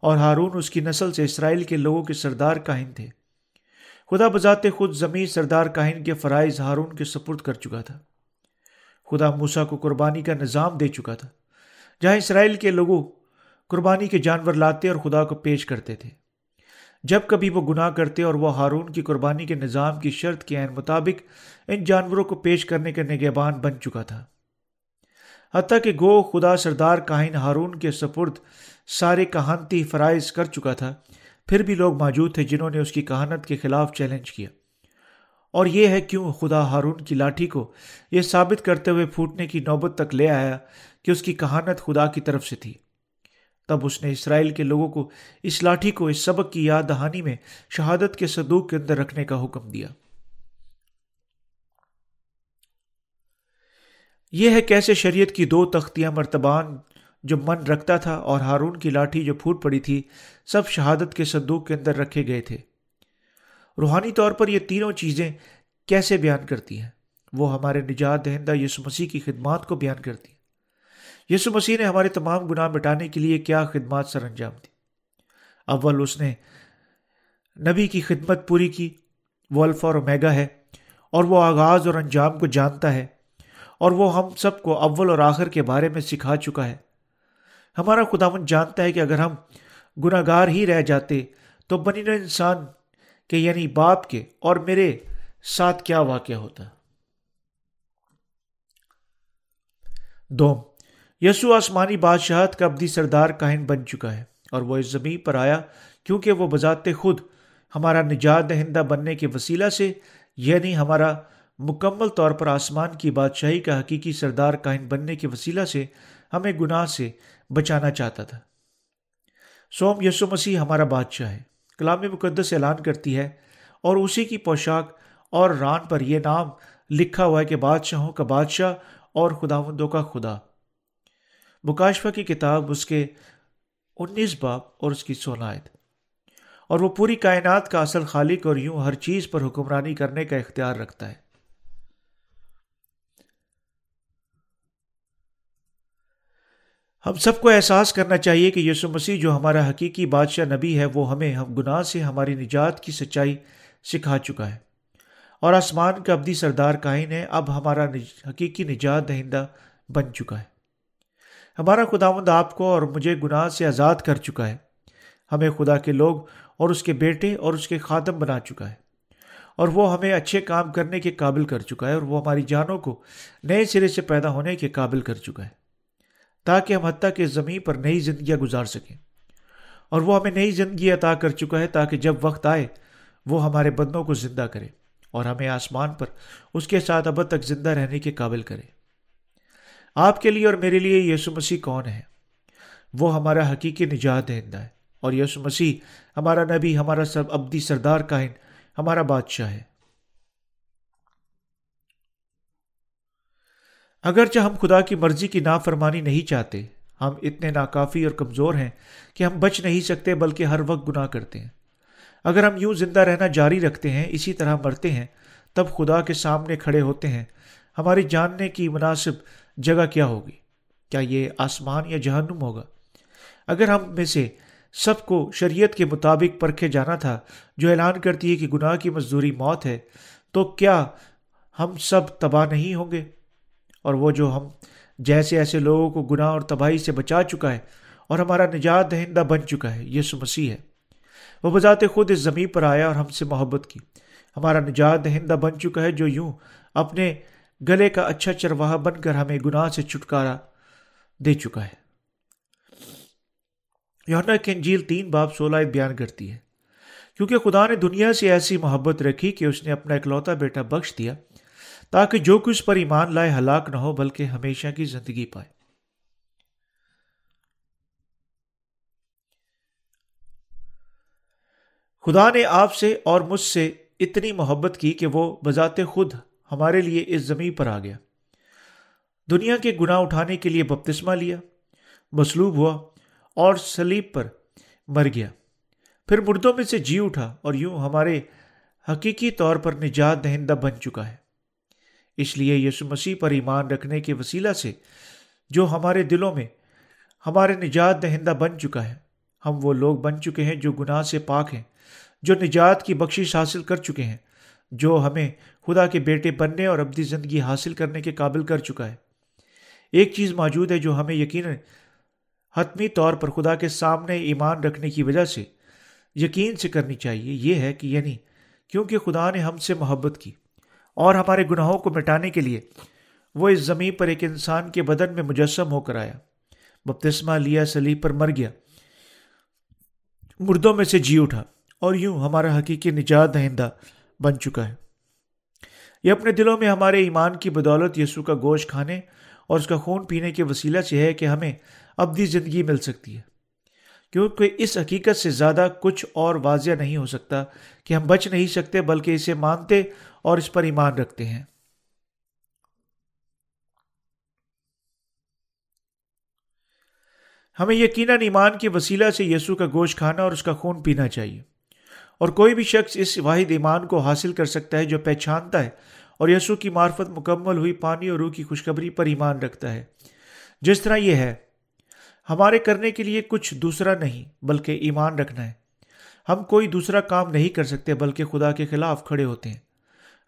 اور ہارون اس کی نسل سے اسرائیل کے لوگوں کے سردار کاہن تھے۔ خدا بذات خود زمین سردار کاہن کے فرائض ہارون کے سپرد کر چکا تھا۔ خدا موسا کو قربانی کا نظام دے چکا تھا، جہاں اسرائیل کے لوگوں قربانی کے جانور لاتے اور خدا کو پیش کرتے تھے۔ جب کبھی وہ گناہ کرتے اور وہ ہارون کی قربانی کے نظام کی شرط کے عین مطابق ان جانوروں کو پیش کرنے کے نگہبان بن چکا تھا۔ حتیٰ کہ گو خدا سردار کاہن ہارون کے سپرد سارے کہانتی فرائض کر چکا تھا۔ پھر بھی لوگ موجود تھے جنہوں نے اس کی کہانت کے خلاف چیلنج کیا۔ اور یہ ہے کیوں خدا ہارون کی لاٹھی کو یہ ثابت کرتے ہوئے پھوٹنے کی نوبت تک لے آیا کہ اس کی کہانت خدا کی طرف سے تھی۔ تب اس نے اسرائیل کے لوگوں کو اس لاٹھی کو اس سبق کی یاد دہانی میں شہادت کے صدوق کے اندر رکھنے کا حکم دیا۔ یہ ہے کیسے شریعت کی دو تختیاں مرتبان جو من رکھتا تھا اور ہارون کی لاٹھی جو پھوٹ پڑی تھی، سب شہادت کے صندوق کے اندر رکھے گئے تھے۔ روحانی طور پر یہ تینوں چیزیں کیسے بیان کرتی ہیں؟ وہ ہمارے نجات دہندہ یسو مسیح کی خدمات کو بیان کرتی ہیں۔ یسو مسیح نے ہمارے تمام گناہ مٹانے کے لیے کیا خدمات سر انجام دی؟ اول اس نے نبی کی خدمت پوری کی، وہ الفا اور میگا ہے، اور وہ آغاز اور انجام کو جانتا ہے، اور وہ ہم سب کو اول اور آخر کے بارے میں سکھا چکا ہے۔ ہمارا خداون جانتا ہے کہ اگر ہم گناہ گار ہی رہ جاتے تو بنی نو انسان کے یعنی باپ کے اور میرے ساتھ کیا واقع ہوتا؟ دوم یسو آسمانی بادشاہت کا ابدی سردار کاہن بن چکا ہے اور وہ اس زمین پر آیا کیونکہ وہ بذات خود ہمارا نجات دہندہ بننے کے وسیلہ سے یعنی ہمارا مکمل طور پر آسمان کی بادشاہی کا حقیقی سردار کاہن بننے کے وسیلہ سے ہمیں گناہ سے بچانا چاہتا تھا۔ سوم، یسو مسیح ہمارا بادشاہ ہے۔ کلام مقدس اعلان کرتی ہے اور اسی کی پوشاک اور ران پر یہ نام لکھا ہوا ہے کہ بادشاہوں کا بادشاہ اور خداوندوں کا خدا۔ مکاشفہ کی کتاب، اس کے انیس باپ اور اس کی سونائد اور وہ پوری کائنات کا اصل خالق اور یوں ہر چیز پر حکمرانی کرنے کا اختیار رکھتا ہے۔ ہم سب کو احساس کرنا چاہیے کہ یسو مسیح جو ہمارا حقیقی بادشاہ نبی ہے، وہ ہمیں ہم گناہ سے ہماری نجات کی سچائی سکھا چکا ہے۔ اور آسمان کا ابدی سردار کائن ہے، اب ہمارا حقیقی نجات دہندہ بن چکا ہے۔ ہمارا خداوند آپ کو اور مجھے گناہ سے آزاد کر چکا ہے۔ ہمیں خدا کے لوگ اور اس کے بیٹے اور اس کے خاتم بنا چکا ہے۔ اور وہ ہمیں اچھے کام کرنے کے قابل کر چکا ہے اور وہ ہماری جانوں کو نئے سرے سے پیدا ہونے کے قابل کر چکا ہے۔ تاکہ ہم حتیٰ کے زمین پر نئی زندگیاں گزار سکیں۔ اور وہ ہمیں نئی زندگی عطا کر چکا ہے تاکہ جب وقت آئے وہ ہمارے بندوں کو زندہ کرے اور ہمیں آسمان پر اس کے ساتھ ابد تک زندہ رہنے کے قابل کرے۔ آپ کے لیے اور میرے لیے یسو مسیح کون ہے؟ وہ ہمارا حقیقی نجات دہندہ ہے اور یسو مسیح ہمارا نبی، ہمارا سب ابدی سردار کائن، ہمارا بادشاہ ہے۔ اگرچہ ہم خدا کی مرضی کی نافرمانی نہیں چاہتے، ہم اتنے ناکافی اور کمزور ہیں کہ ہم بچ نہیں سکتے بلکہ ہر وقت گناہ کرتے ہیں۔ اگر ہم یوں زندہ رہنا جاری رکھتے ہیں، اسی طرح مرتے ہیں، تب خدا کے سامنے کھڑے ہوتے ہیں۔ ہماری جاننے کی مناسب جگہ کیا ہوگی؟ کیا یہ آسمان یا جہنم ہوگا؟ اگر ہم میں سے سب کو شریعت کے مطابق پرکھے جانا تھا جو اعلان کرتی ہے کہ گناہ کی مزدوری موت ہے، تو کیا ہم سب تباہ نہیں ہوں گے؟ اور وہ جو ہم جیسے ایسے لوگوں کو گناہ اور تباہی سے بچا چکا ہے اور ہمارا نجات دہندہ بن چکا ہے، یسو مسیح ہے۔ وہ بذات خود اس زمین پر آیا اور ہم سے محبت کی۔ ہمارا نجات دہندہ بن چکا ہے جو یوں اپنے گلے کا اچھا چرواہا بن کر ہمیں گناہ سے چھٹکارا دے چکا ہے۔ یونا کی انجیل تین باپ سولہ بیان کرتی ہے۔ کیونکہ خدا نے دنیا سے ایسی محبت رکھی کہ اس نے اپنا اکلوتا بیٹا بخش دیا تاکہ جو کچھ پر ایمان لائے ہلاک نہ ہو بلکہ ہمیشہ کی زندگی پائے۔ خدا نے آپ سے اور مجھ سے اتنی محبت کی کہ وہ بذات خود ہمارے لیے اس زمین پر آ گیا۔ دنیا کے گناہ اٹھانے کے لیے بپتسمہ لیا۔ مصلوب ہوا اور سلیب پر مر گیا۔ پھر مردوں میں سے جی اٹھا اور یوں ہمارے حقیقی طور پر نجات دہندہ بن چکا ہے۔ اس لیے یسو مسیح پر ایمان رکھنے کے وسیلہ سے جو ہمارے دلوں میں ہمارے نجات دہندہ بن چکا ہے، ہم وہ لوگ بن چکے ہیں جو گناہ سے پاک ہیں، جو نجات کی بخشش حاصل کر چکے ہیں۔ جو ہمیں خدا کے بیٹے بننے اور ابدی زندگی حاصل کرنے کے قابل کر چکا ہے۔ ایک چیز موجود ہے جو ہمیں یقیناً حتمی طور پر خدا کے سامنے ایمان رکھنے کی وجہ سے یقین سے کرنی چاہیے، یہ ہے کہ یعنی کیونکہ خدا نے ہم سے محبت کی اور ہمارے گناہوں کو مٹانے کے لیے وہ اس زمین پر ایک انسان کے بدن میں مجسم ہو کر آیا۔ بپتسمہ، لیا، سلیب پر مر گیا۔ مردوں میں سے جی اٹھا اور یوں ہمارا حقیقی نجات دہندہ بن چکا ہے۔ یہ اپنے دلوں میں ہمارے ایمان کی بدولت یسوع کا گوشت کھانے اور اس کا خون پینے کے وسیلہ سے ہے کہ ہمیں ابدی زندگی مل سکتی ہے۔ کیونکہ اس حقیقت سے زیادہ کچھ اور واضح نہیں ہو سکتا کہ ہم بچ نہیں سکتے بلکہ اسے مانتے اور اس پر ایمان رکھتے ہیں۔ ہمیں یقیناً ایمان کے وسیلہ سے یسوع کا گوشت کھانا اور اس کا خون پینا چاہیے۔ اور کوئی بھی شخص اس واحد ایمان کو حاصل کر سکتا ہے جو پہچانتا ہے اور یسوع کی معرفت مکمل ہوئی پانی اور روح کی خوشخبری پر ایمان رکھتا ہے۔ جس طرح یہ ہے، ہمارے کرنے کے لیے کچھ دوسرا نہیں، بلکہ ایمان رکھنا ہے۔ ہم کوئی دوسرا کام نہیں کر سکتے، بلکہ خدا کے خلاف کھڑے ہوتے ہیں۔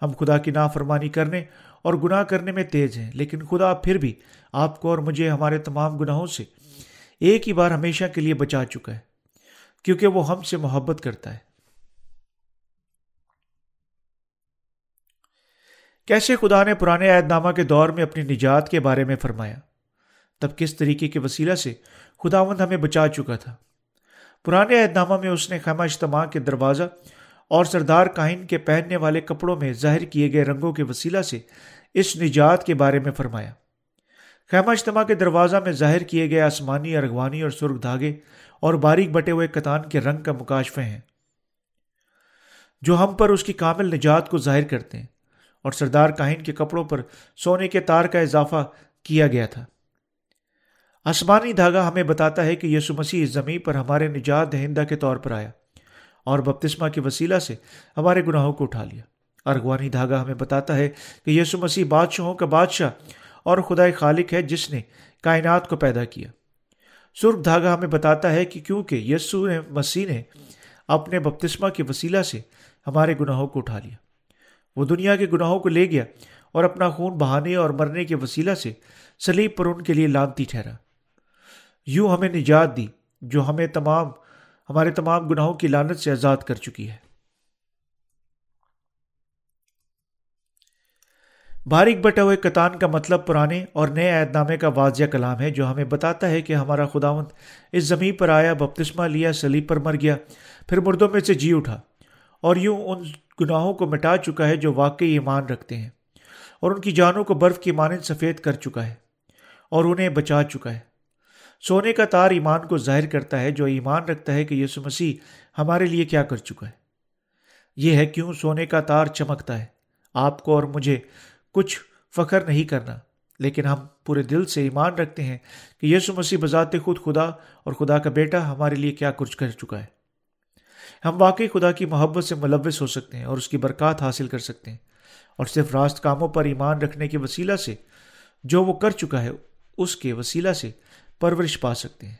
ہم خدا کی نافرمانی کرنے اور گناہ کرنے میں تیز ہیں، لیکن خدا پھر بھی آپ کو اور مجھے ہمارے تمام گناہوں سے ایک ہی بار ہمیشہ کے لیے بچا چکا ہے، کیونکہ وہ ہم سے محبت کرتا ہے۔ کیسے خدا نے پرانے عہد نامہ کے دور میں اپنی نجات کے بارے میں فرمایا؟ تب کس طریقے کے وسیلہ سے خداوند ہمیں بچا چکا تھا؟ پرانے عہد نامہ میں اس نے خیمہ اجتماع کے دروازہ اور سردار کاہن کے پہننے والے کپڑوں میں ظاہر کیے گئے رنگوں کے وسیلہ سے اس نجات کے بارے میں فرمایا۔ خیمہ اجتماع کے دروازہ میں ظاہر کیے گئے آسمانی، ارغوانی اور سرخ دھاگے اور باریک بٹے ہوئے کتان کے رنگ کا مکاشفے ہیں، جو ہم پر اس کی کامل نجات کو ظاہر کرتے ہیں۔ اور سردار کاہن کے کپڑوں پر سونے کے تار کا اضافہ کیا گیا تھا۔ آسمانی دھاگا ہمیں بتاتا ہے کہ یسو مسیح اس زمین پر ہمارے نجات دہندہ کے طور پر آیا اور بپتسمہ کے وسیلہ سے ہمارے گناہوں کو اٹھا لیا۔ ارغوانی دھاگا ہمیں بتاتا ہے کہ یسو مسیح بادشاہوں کا بادشاہ اور خدا خالق ہے جس نے کائنات کو پیدا کیا۔ سرخ دھاگا ہمیں بتاتا ہے کہ کیونکہ یسو نے مسیح نے اپنے بپتسمہ کے وسیلہ سے ہمارے گناہوں کو اٹھا لیا۔ وہ دنیا کے گناہوں کو لے گیا اور اپنا خون بہانے اور مرنے کے وسیلہ سے سلیب پر ان کے لیے لانتی ٹھہرا۔ یوں ہمیں نجات دی جو ہمیں تمام، ہمارے تمام گناہوں کی لانت سے آزاد کر چکی ہے۔ باریک بٹے ہوئے کتان کا مطلب پرانے اور نئے عہد نامے کا واضح کلام ہے جو ہمیں بتاتا ہے کہ ہمارا خداوند اس زمین پر آیا، بپتسمہ لیا، سلیب پر مر گیا، پھر مردوں میں سے جی اٹھا اور یوں ان گناہوں کو مٹا چکا ہے جو واقعی ایمان رکھتے ہیں، اور ان کی جانوں کو برف کی مانند سفید کر چکا ہے، اور انہیں بچا چکا ہے۔ سونے کا تار ایمان کو ظاہر کرتا ہے، جو ایمان رکھتا ہے کہ یسو مسیح ہمارے لیے کیا کر چکا ہے۔ یہ ہے کیوں سونے کا تار چمکتا ہے۔ آپ کو اور مجھے کچھ فخر نہیں کرنا، لیکن ہم پورے دل سے ایمان رکھتے ہیں کہ یسو مسیح بذات خود خدا اور خدا کا بیٹا ہمارے لیے کیا کچھ کر چکا ہے۔ ہم واقعی خدا کی محبت سے ملوث ہو سکتے ہیں اور اس کی برکات حاصل کر سکتے ہیں۔ اور صرف راست کاموں پر ایمان رکھنے کے وسیلہ سے جو وہ کر چکا ہے، اس کے وسیلہ سے پرورش پا سکتے ہیں۔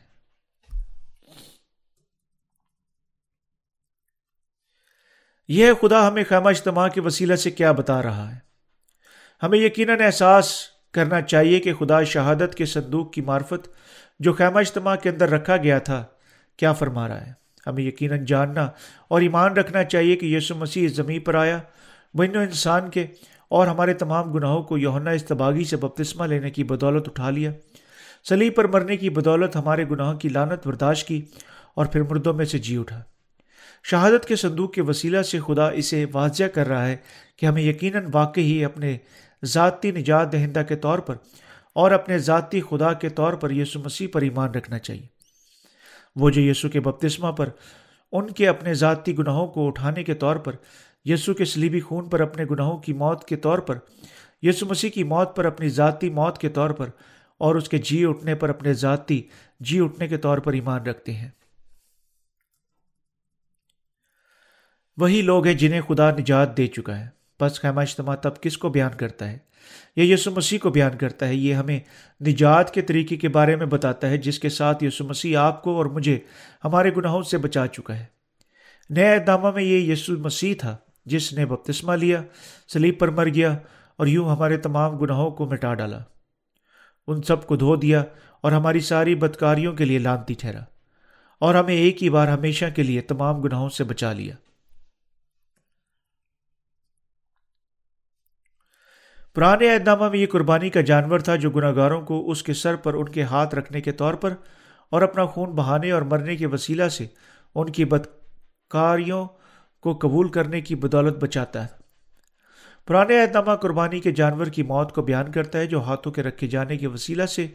یہ خدا ہمیں خیمہ اجتماع کے وسیلہ سے کیا بتا رہا ہے۔ ہمیں یقیناً احساس کرنا چاہیے کہ خدا شہادت کے صندوق کی معرفت جو خیمہ اجتماع کے اندر رکھا گیا تھا، کیا فرما رہا ہے۔ ہمیں یقیناً جاننا اور ایمان رکھنا چاہیے کہ یسو مسیح اس زمین پر آیا بن انسان کے اور ہمارے تمام گناہوں کو یوہنا استباغی سے بپتسمہ لینے کی بدولت اٹھا لیا۔ سلیب پر مرنے کی بدولت ہمارے گناہوں کی لانت برداشت کی اور پھر مردوں میں سے جی اٹھا۔ شہادت کے صندوق کے وسیلہ سے خدا اسے واضح کر رہا ہے کہ ہمیں یقیناً واقعی ہی اپنے ذاتی نجات دہندہ کے طور پر اور اپنے ذاتی خدا کے طور پر یسو مسیح پر ایمان رکھنا چاہیے۔ وہ جو یسو کے بپتسمہ پر، ان کے اپنے ذاتی گناہوں کو اٹھانے کے طور پر یسو کے سلیبی خون پر اپنے گناہوں کی موت کے طور پر یسو مسیح کی موت پر اپنی ذاتی موت کے طور پر اور اس کے جی اٹھنے پر اپنے ذاتی جی اٹھنے کے طور پر ایمان رکھتے ہیں۔ وہی لوگ ہیں جنہیں خدا نجات دے چکا ہے۔ بس خیمہ اجتماع تب کس کو بیان کرتا ہے؟ یہ یسو مسیح کو بیان کرتا ہے، یہ ہمیں نجات کے طریقے کے بارے میں بتاتا ہے، جس کے ساتھ یسو مسیح آپ کو اور مجھے ہمارے گناہوں سے بچا چکا ہے۔ نئے اہدامہ میں یہ یسو مسیح تھا، جس نے بپتسمہ لیا سلیب پر مر گیا اور یوں ہمارے تمام گناہوں کو مٹا ڈالا۔ ان سب کو دھو دیا اور ہماری ساری بدکاریوں کے لیے لانتی ٹھہرا۔ اور ہمیں ایک ہی بار ہمیشہ کے لیے تمام گناہوں سے بچا لیا۔ پرانے اہدامہ میں یہ قربانی کا جانور تھا جو گناہ گاروں کو اس کے سر پر ان کے ہاتھ رکھنے کے طور پر اور اپنا خون بہانے اور مرنے کے وسیلہ سے ان کی بدکاریوں کو قبول کرنے کی بدولت بچاتا ہے۔ پرانے اہدامہ قربانی کے جانور کی موت کو بیان کرتا ہے جو ہاتھوں کے رکھے جانے کے وسیلہ سے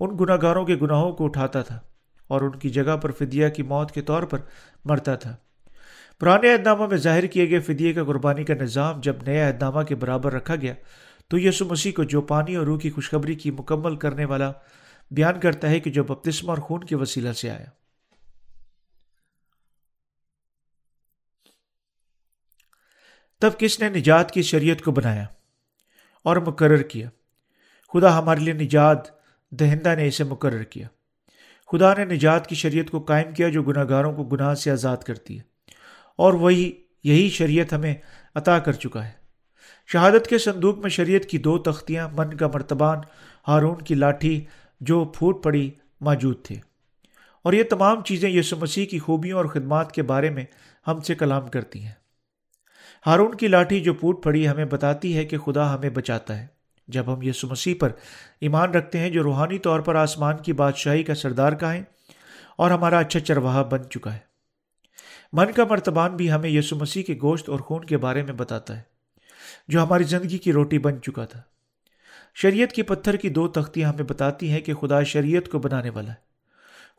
ان گناہ گاروں کے گناہوں کو اٹھاتا تھا اور ان کی جگہ پر فدیہ کی موت کے طور پر مرتا تھا۔ پرانے اہدامہ میں ظاہر کیے گئے فدیے کا قربانی کا نظام جب نئے اہدامہ کے برابر رکھا گیا تو یسو مسیح کو جو پانی اور روح کی خوشخبری کی مکمل کرنے والا بیان کرتا ہے کہ جو بپتسمہ اور خون کے وسیلہ سے آیا۔ تب کس نے نجات کی شریعت کو بنایا اور مقرر کیا؟ خدا ہمارے لیے نجات دہندہ نے اسے مقرر کیا۔ خدا نے نجات کی شریعت کو قائم کیا جو گناہ گاروں کو گناہ سے آزاد کرتی ہے۔ اور وہی یہی شریعت ہمیں عطا کر چکا ہے۔ شہادت کے صندوق میں شریعت کی دو تختیاں، من کا مرتبان، ہارون کی لاٹھی جو پھوٹ پڑی موجود تھے۔ اور یہ تمام چیزیں یسو مسیح کی خوبیوں اور خدمات کے بارے میں ہم سے کلام کرتی ہیں۔ ہارون کی لاٹھی جو پوٹ پڑی ہمیں بتاتی ہے کہ خدا ہمیں بچاتا ہے۔ جب ہم یسو مسیح پر ایمان رکھتے ہیں، جو روحانی طور پر آسمان کی بادشاہی کا سردار کا ہے، اور ہمارا اچھا چرواہا بن چکا ہے۔ من کا مرتبان بھی ہمیں یسو مسیح کے گوشت اور خون کے بارے میں بتاتا ہے۔ جو ہماری زندگی کی روٹی بن چکا تھا۔ شریعت کی پتھر کی دو تختیاں ہمیں بتاتی ہیں کہ خدا شریعت کو بنانے والا ہے۔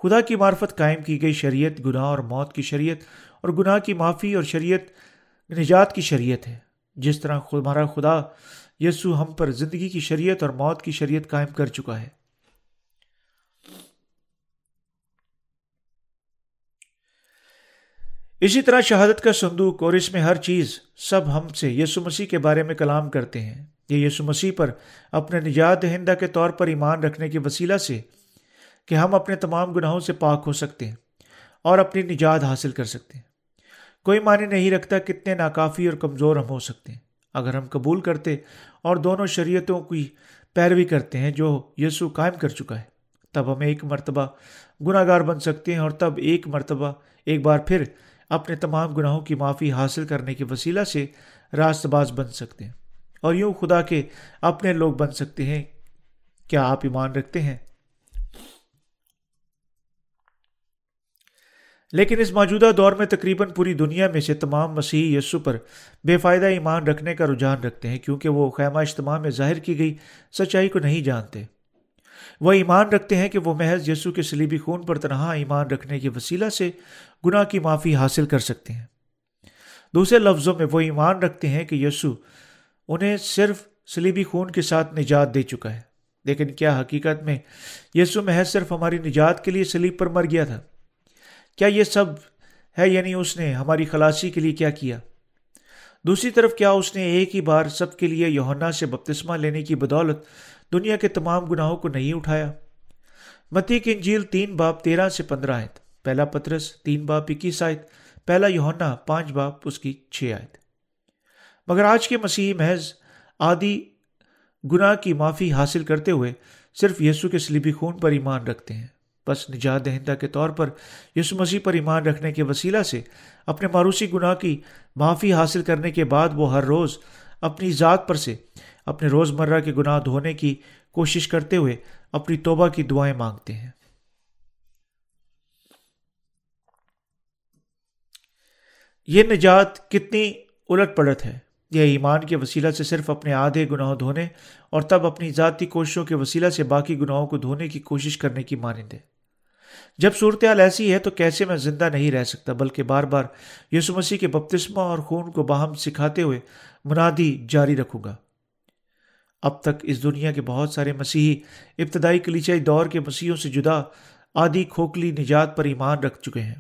خدا کی معرفت قائم کی گئی شریعت، گناہ اور موت کی شریعت، اور گناہ کی معافی اور شریعت، نجات کی شریعت ہے۔ جس طرح ہمارا خدا یسو ہم پر زندگی کی شریعت اور موت کی شریعت قائم کر چکا ہے۔ اسی طرح شہادت کا صندوق اور اس میں ہر چیز، سب ہم سے یسو مسیح کے بارے میں کلام کرتے ہیں۔ یہ یسو مسیح پر اپنے نجات دہندہ کے طور پر ایمان رکھنے کے وسیلہ سے کہ ہم اپنے تمام گناہوں سے پاک ہو سکتے ہیں اور اپنی نجات حاصل کر سکتے ہیں۔ کوئی معنی نہیں رکھتا کتنے ناکافی اور کمزور ہم ہو سکتے ہیں۔ اگر ہم قبول کرتے اور دونوں شریعتوں کی پیروی کرتے ہیں جو یسو قائم کر چکا ہے، تب ہم ایک مرتبہ گناہ گار بن سکتے ہیں اور تب ایک مرتبہ ایک بار پھر اپنے تمام گناہوں کی معافی حاصل کرنے کے وسیلہ سے راست باز بن سکتے ہیں۔ اور یوں خدا کے اپنے لوگ بن سکتے ہیں۔ کیا آپ ایمان رکھتے ہیں؟ لیکن اس موجودہ دور میں تقریباً پوری دنیا میں سے تمام مسیحی یسو پر بے فائدہ ایمان رکھنے کا رجحان رکھتے ہیں، کیونکہ وہ خیمہ اجتماع میں ظاہر کی گئی سچائی کو نہیں جانتے۔ وہ ایمان رکھتے ہیں کہ وہ محض یسو کے سلیبی خون پر تنہا ایمان رکھنے کے وسیلہ سے گناہ کی معافی حاصل کر سکتے ہیں۔ دوسرے لفظوں میں وہ ایمان رکھتے ہیں کہ یسو انہیں صرف سلیبی خون کے ساتھ نجات دے چکا ہے۔ لیکن کیا حقیقت میں یسو محض صرف ہماری نجات کے لیے سلیب پر مر گیا تھا؟ کیا یہ سب ہے یعنی اس نے ہماری خلاصی کے لیے کیا کیا؟ دوسری طرف کیا اس نے ایک ہی بار سب کے لیے یوہنا سے بپتسمہ لینے کی بدولت دنیا کے تمام گناہوں کو نہیں اٹھایا۔ متی کی انجیل تین باپ تیرہ سے پندرہ آیت، پہلا پترس تین باپ اکیس آیت، پہلا یوہنا پانچ باپ اس کی چھ آیت۔ مگر آج کے مسیحی محض آدھی گناہ کی معافی حاصل کرتے ہوئے صرف یسو کے سلیبی خون پر ایمان رکھتے ہیں۔ بس نجات دہندہ کے طور پر یسو مسیح پر ایمان رکھنے کے وسیلہ سے اپنے ماروسی گناہ کی معافی حاصل کرنے کے بعد وہ ہر روز اپنی ذات پر سے اپنے روز مرہ کے گناہ دھونے کی کوشش کرتے ہوئے اپنی توبہ کی دعائیں مانگتے ہیں۔ یہ نجات کتنی الٹ پلٹ ہے۔ یہ ایمان کے وسیلہ سے صرف اپنے آدھے گناہ دھونے اور تب اپنی ذاتی کوششوں کے وسیلہ سے باقی گناہوں کو دھونے کی کوشش کرنے کی مانند ہے۔ جب صورتحال ایسی ہے تو کیسے میں زندہ نہیں رہ سکتا، بلکہ بار بار یسو مسیح کے بپتسمہ اور خون کو باہم سکھاتے ہوئے منادی جاری رکھوں گا۔ اب تک اس دنیا کے بہت سارے مسیحی ابتدائی کلیچائی دور کے مسیحوں سے جدا آدھی کھوکھلی نجات پر ایمان رکھ چکے ہیں۔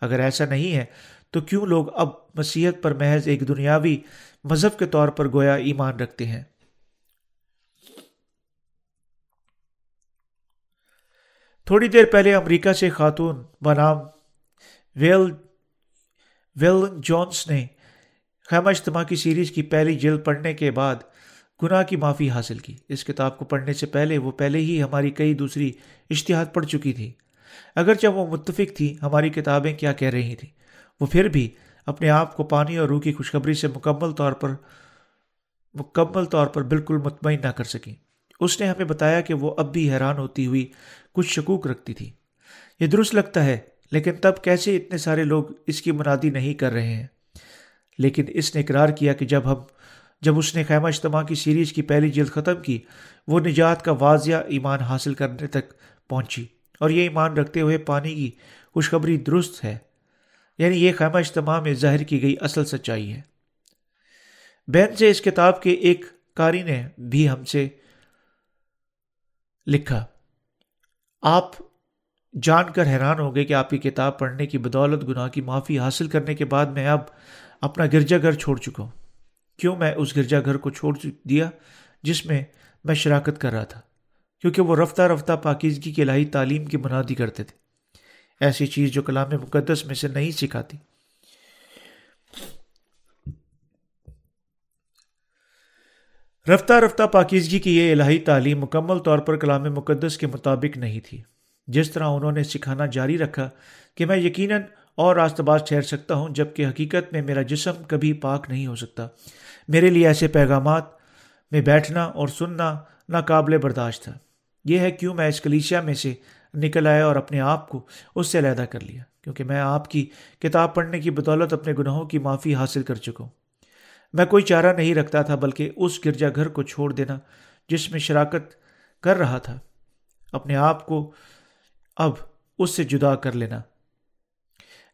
اگر ایسا نہیں ہے، تو کیوں لوگ اب مسیحت پر محض ایک دنیاوی مذہب کے طور پر گویا ایمان رکھتے ہیں؟ تھوڑی دیر پہلے امریکہ سے خاتون بنام ویل ویل جونس نے خیمہ اجتماع کی سیریز کی پہلی جلد پڑھنے کے بعد گناہ کی معافی حاصل کی۔ اس کتاب کو پڑھنے سے پہلے، وہ پہلے ہی ہماری کئی دوسری اشتہاد پڑھ چکی تھی۔ اگرچہ وہ متفق تھی، ہماری کتابیں کیا کہہ رہی تھیں؟ وہ پھر بھی اپنے آپ کو پانی اور روح کی خوشخبری سے مکمل طور پر، مکمل طور پر بالکل مطمئن نہ کر سکیں۔ اس نے ہمیں بتایا کہ وہ اب بھی حیران ہوتی ہوئی کچھ شکوک رکھتی تھی۔ یہ درست لگتا ہے، لیکن تب کیسے اتنے سارے لوگ اس کی منادی نہیں کر رہے ہیں؟ لیکن اس نے اقرار کیا کہ جب ہم جب اس نے خیمہ اجتماع کی سیریز کی پہلی جلد ختم کی، وہ نجات کا واضح ایمان حاصل کرنے تک پہنچی اور یہ ایمان رکھتے ہوئے پانی کی خوشخبری درست ہے۔ یعنی یہ خیمہ اجتماع میں ظاہر کی گئی اصل سچائی ہے۔ بین سے اس کتاب کے ایک کاری نے بھی ہم سے لکھا، آپ جان کر حیران ہو گئے کہ آپ کی کتاب پڑھنے کی بدولت، گناہ کی معافی حاصل کرنے کے بعد میں اب اپنا گرجا گھر چھوڑ چکا ہوں۔ کیوں میں اس گرجا گھر کو چھوڑ دیا جس میں میں شراکت کر رہا تھا؟ کیونکہ وہ رفتہ رفتہ پاکیزگی کی الہی تعلیم کی منادی کرتے تھے۔ ایسی چیز جو کلام مقدس میں سے نہیں سکھاتی۔ رفتہ رفتہ پاکیزگی کی یہ الہی تعلیم مکمل طور پر کلام مقدس کے مطابق نہیں تھی۔ جس طرح انہوں نے سکھانا جاری رکھا کہ میں یقیناً اور راست باز ٹھہر سکتا ہوں جبکہ حقیقت میں میرا جسم کبھی پاک نہیں ہو سکتا۔ میرے لیے ایسے پیغامات میں بیٹھنا اور سننا ناقابل برداشت تھا۔ یہ ہے کیوں میں اس کلیشیا میں سے نکل آیا اور اپنے آپ کو اس سے علیحدہ کر لیا، کیونکہ میں آپ کی کتاب پڑھنے کی بدولت اپنے گناہوں کی معافی حاصل کر چکا ہوں۔ میں کوئی چارہ نہیں رکھتا تھا، بلکہ اس گرجا گھر کو چھوڑ دینا جس میں شراکت کر رہا تھا۔ اپنے آپ کو اب اس سے جدا کر لینا۔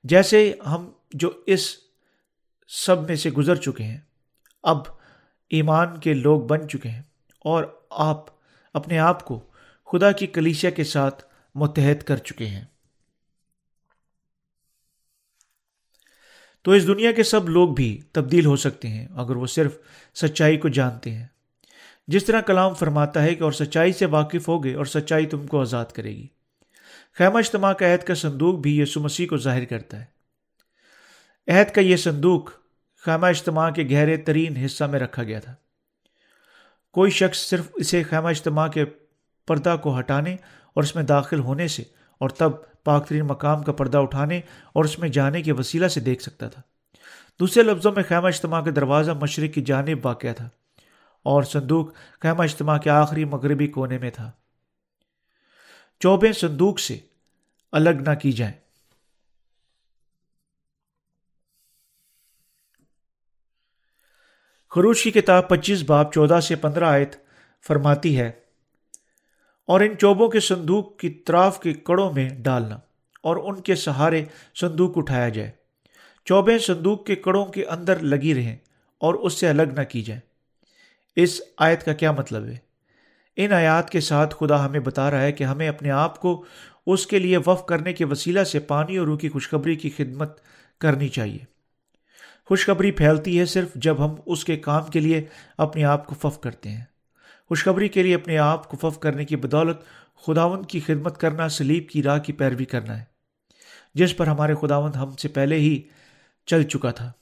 جیسے ہم جو اس سب میں سے گزر چکے ہیں۔ اب ایمان کے لوگ بن چکے ہیں اور آپ اپنے آپ کو خدا کی کلیشیا کے ساتھ متحد کر چکے ہیں۔ تو اس دنیا کے سب لوگ بھی تبدیل ہو سکتے ہیں اگر وہ صرف سچائی کو جانتے ہیں۔ جس طرح کلام فرماتا ہے کہ اور سچائی سے واقف ہوگے اور سچائی تم کو آزاد کرے گی۔ خیمہ اجتماع کا عہد کا صندوق بھی یسو مسیح کو ظاہر کرتا ہے۔ عہد کا یہ صندوق خیمہ اجتماع کے گہرے ترین حصہ میں رکھا گیا تھا۔ کوئی شخص صرف اسے خیمہ اجتماع کے پردہ کو ہٹانے اور اس میں داخل ہونے سے اور تب پاک ترین مقام کا پردہ اٹھانے اور اس میں جانے کے وسیلہ سے دیکھ سکتا تھا۔ دوسرے لفظوں میں خیمہ اجتماع کا دروازہ مشرق کی جانب واقع تھا اور صندوق خیمہ اجتماع کے آخری مغربی کونے میں تھا۔ چوبے صندوق سے الگ نہ کی جائیں۔ خروش کی کتاب پچیس باپ چودہ سے پندرہ آیت فرماتی ہے، اور ان چوبوں کے صندوق کی طراف کے کڑوں میں ڈالنا اور ان کے سہارے صندوق اٹھایا جائے۔ چوبے صندوق کے کڑوں کے اندر لگی رہیں اور اس سے الگ نہ کی جائیں۔ اس آیت کا کیا مطلب ہے؟ ان آیات کے ساتھ خدا ہمیں بتا رہا ہے کہ ہمیں اپنے آپ کو اس کے لیے وف کرنے کے وسیلہ سے پانی اور روح کی خوشخبری کی خدمت کرنی چاہیے۔ خوشخبری پھیلتی ہے صرف جب ہم اس کے کام کے لیے اپنے آپ کو فف کرتے ہیں۔ خوشخبری کے لیے اپنے آپ کو فف کرنے کی بدولت خداون کی خدمت کرنا، سلیب کی راہ کی پیروی کرنا ہے۔ جس پر ہمارے خداون ہم سے پہلے ہی چل چکا تھا۔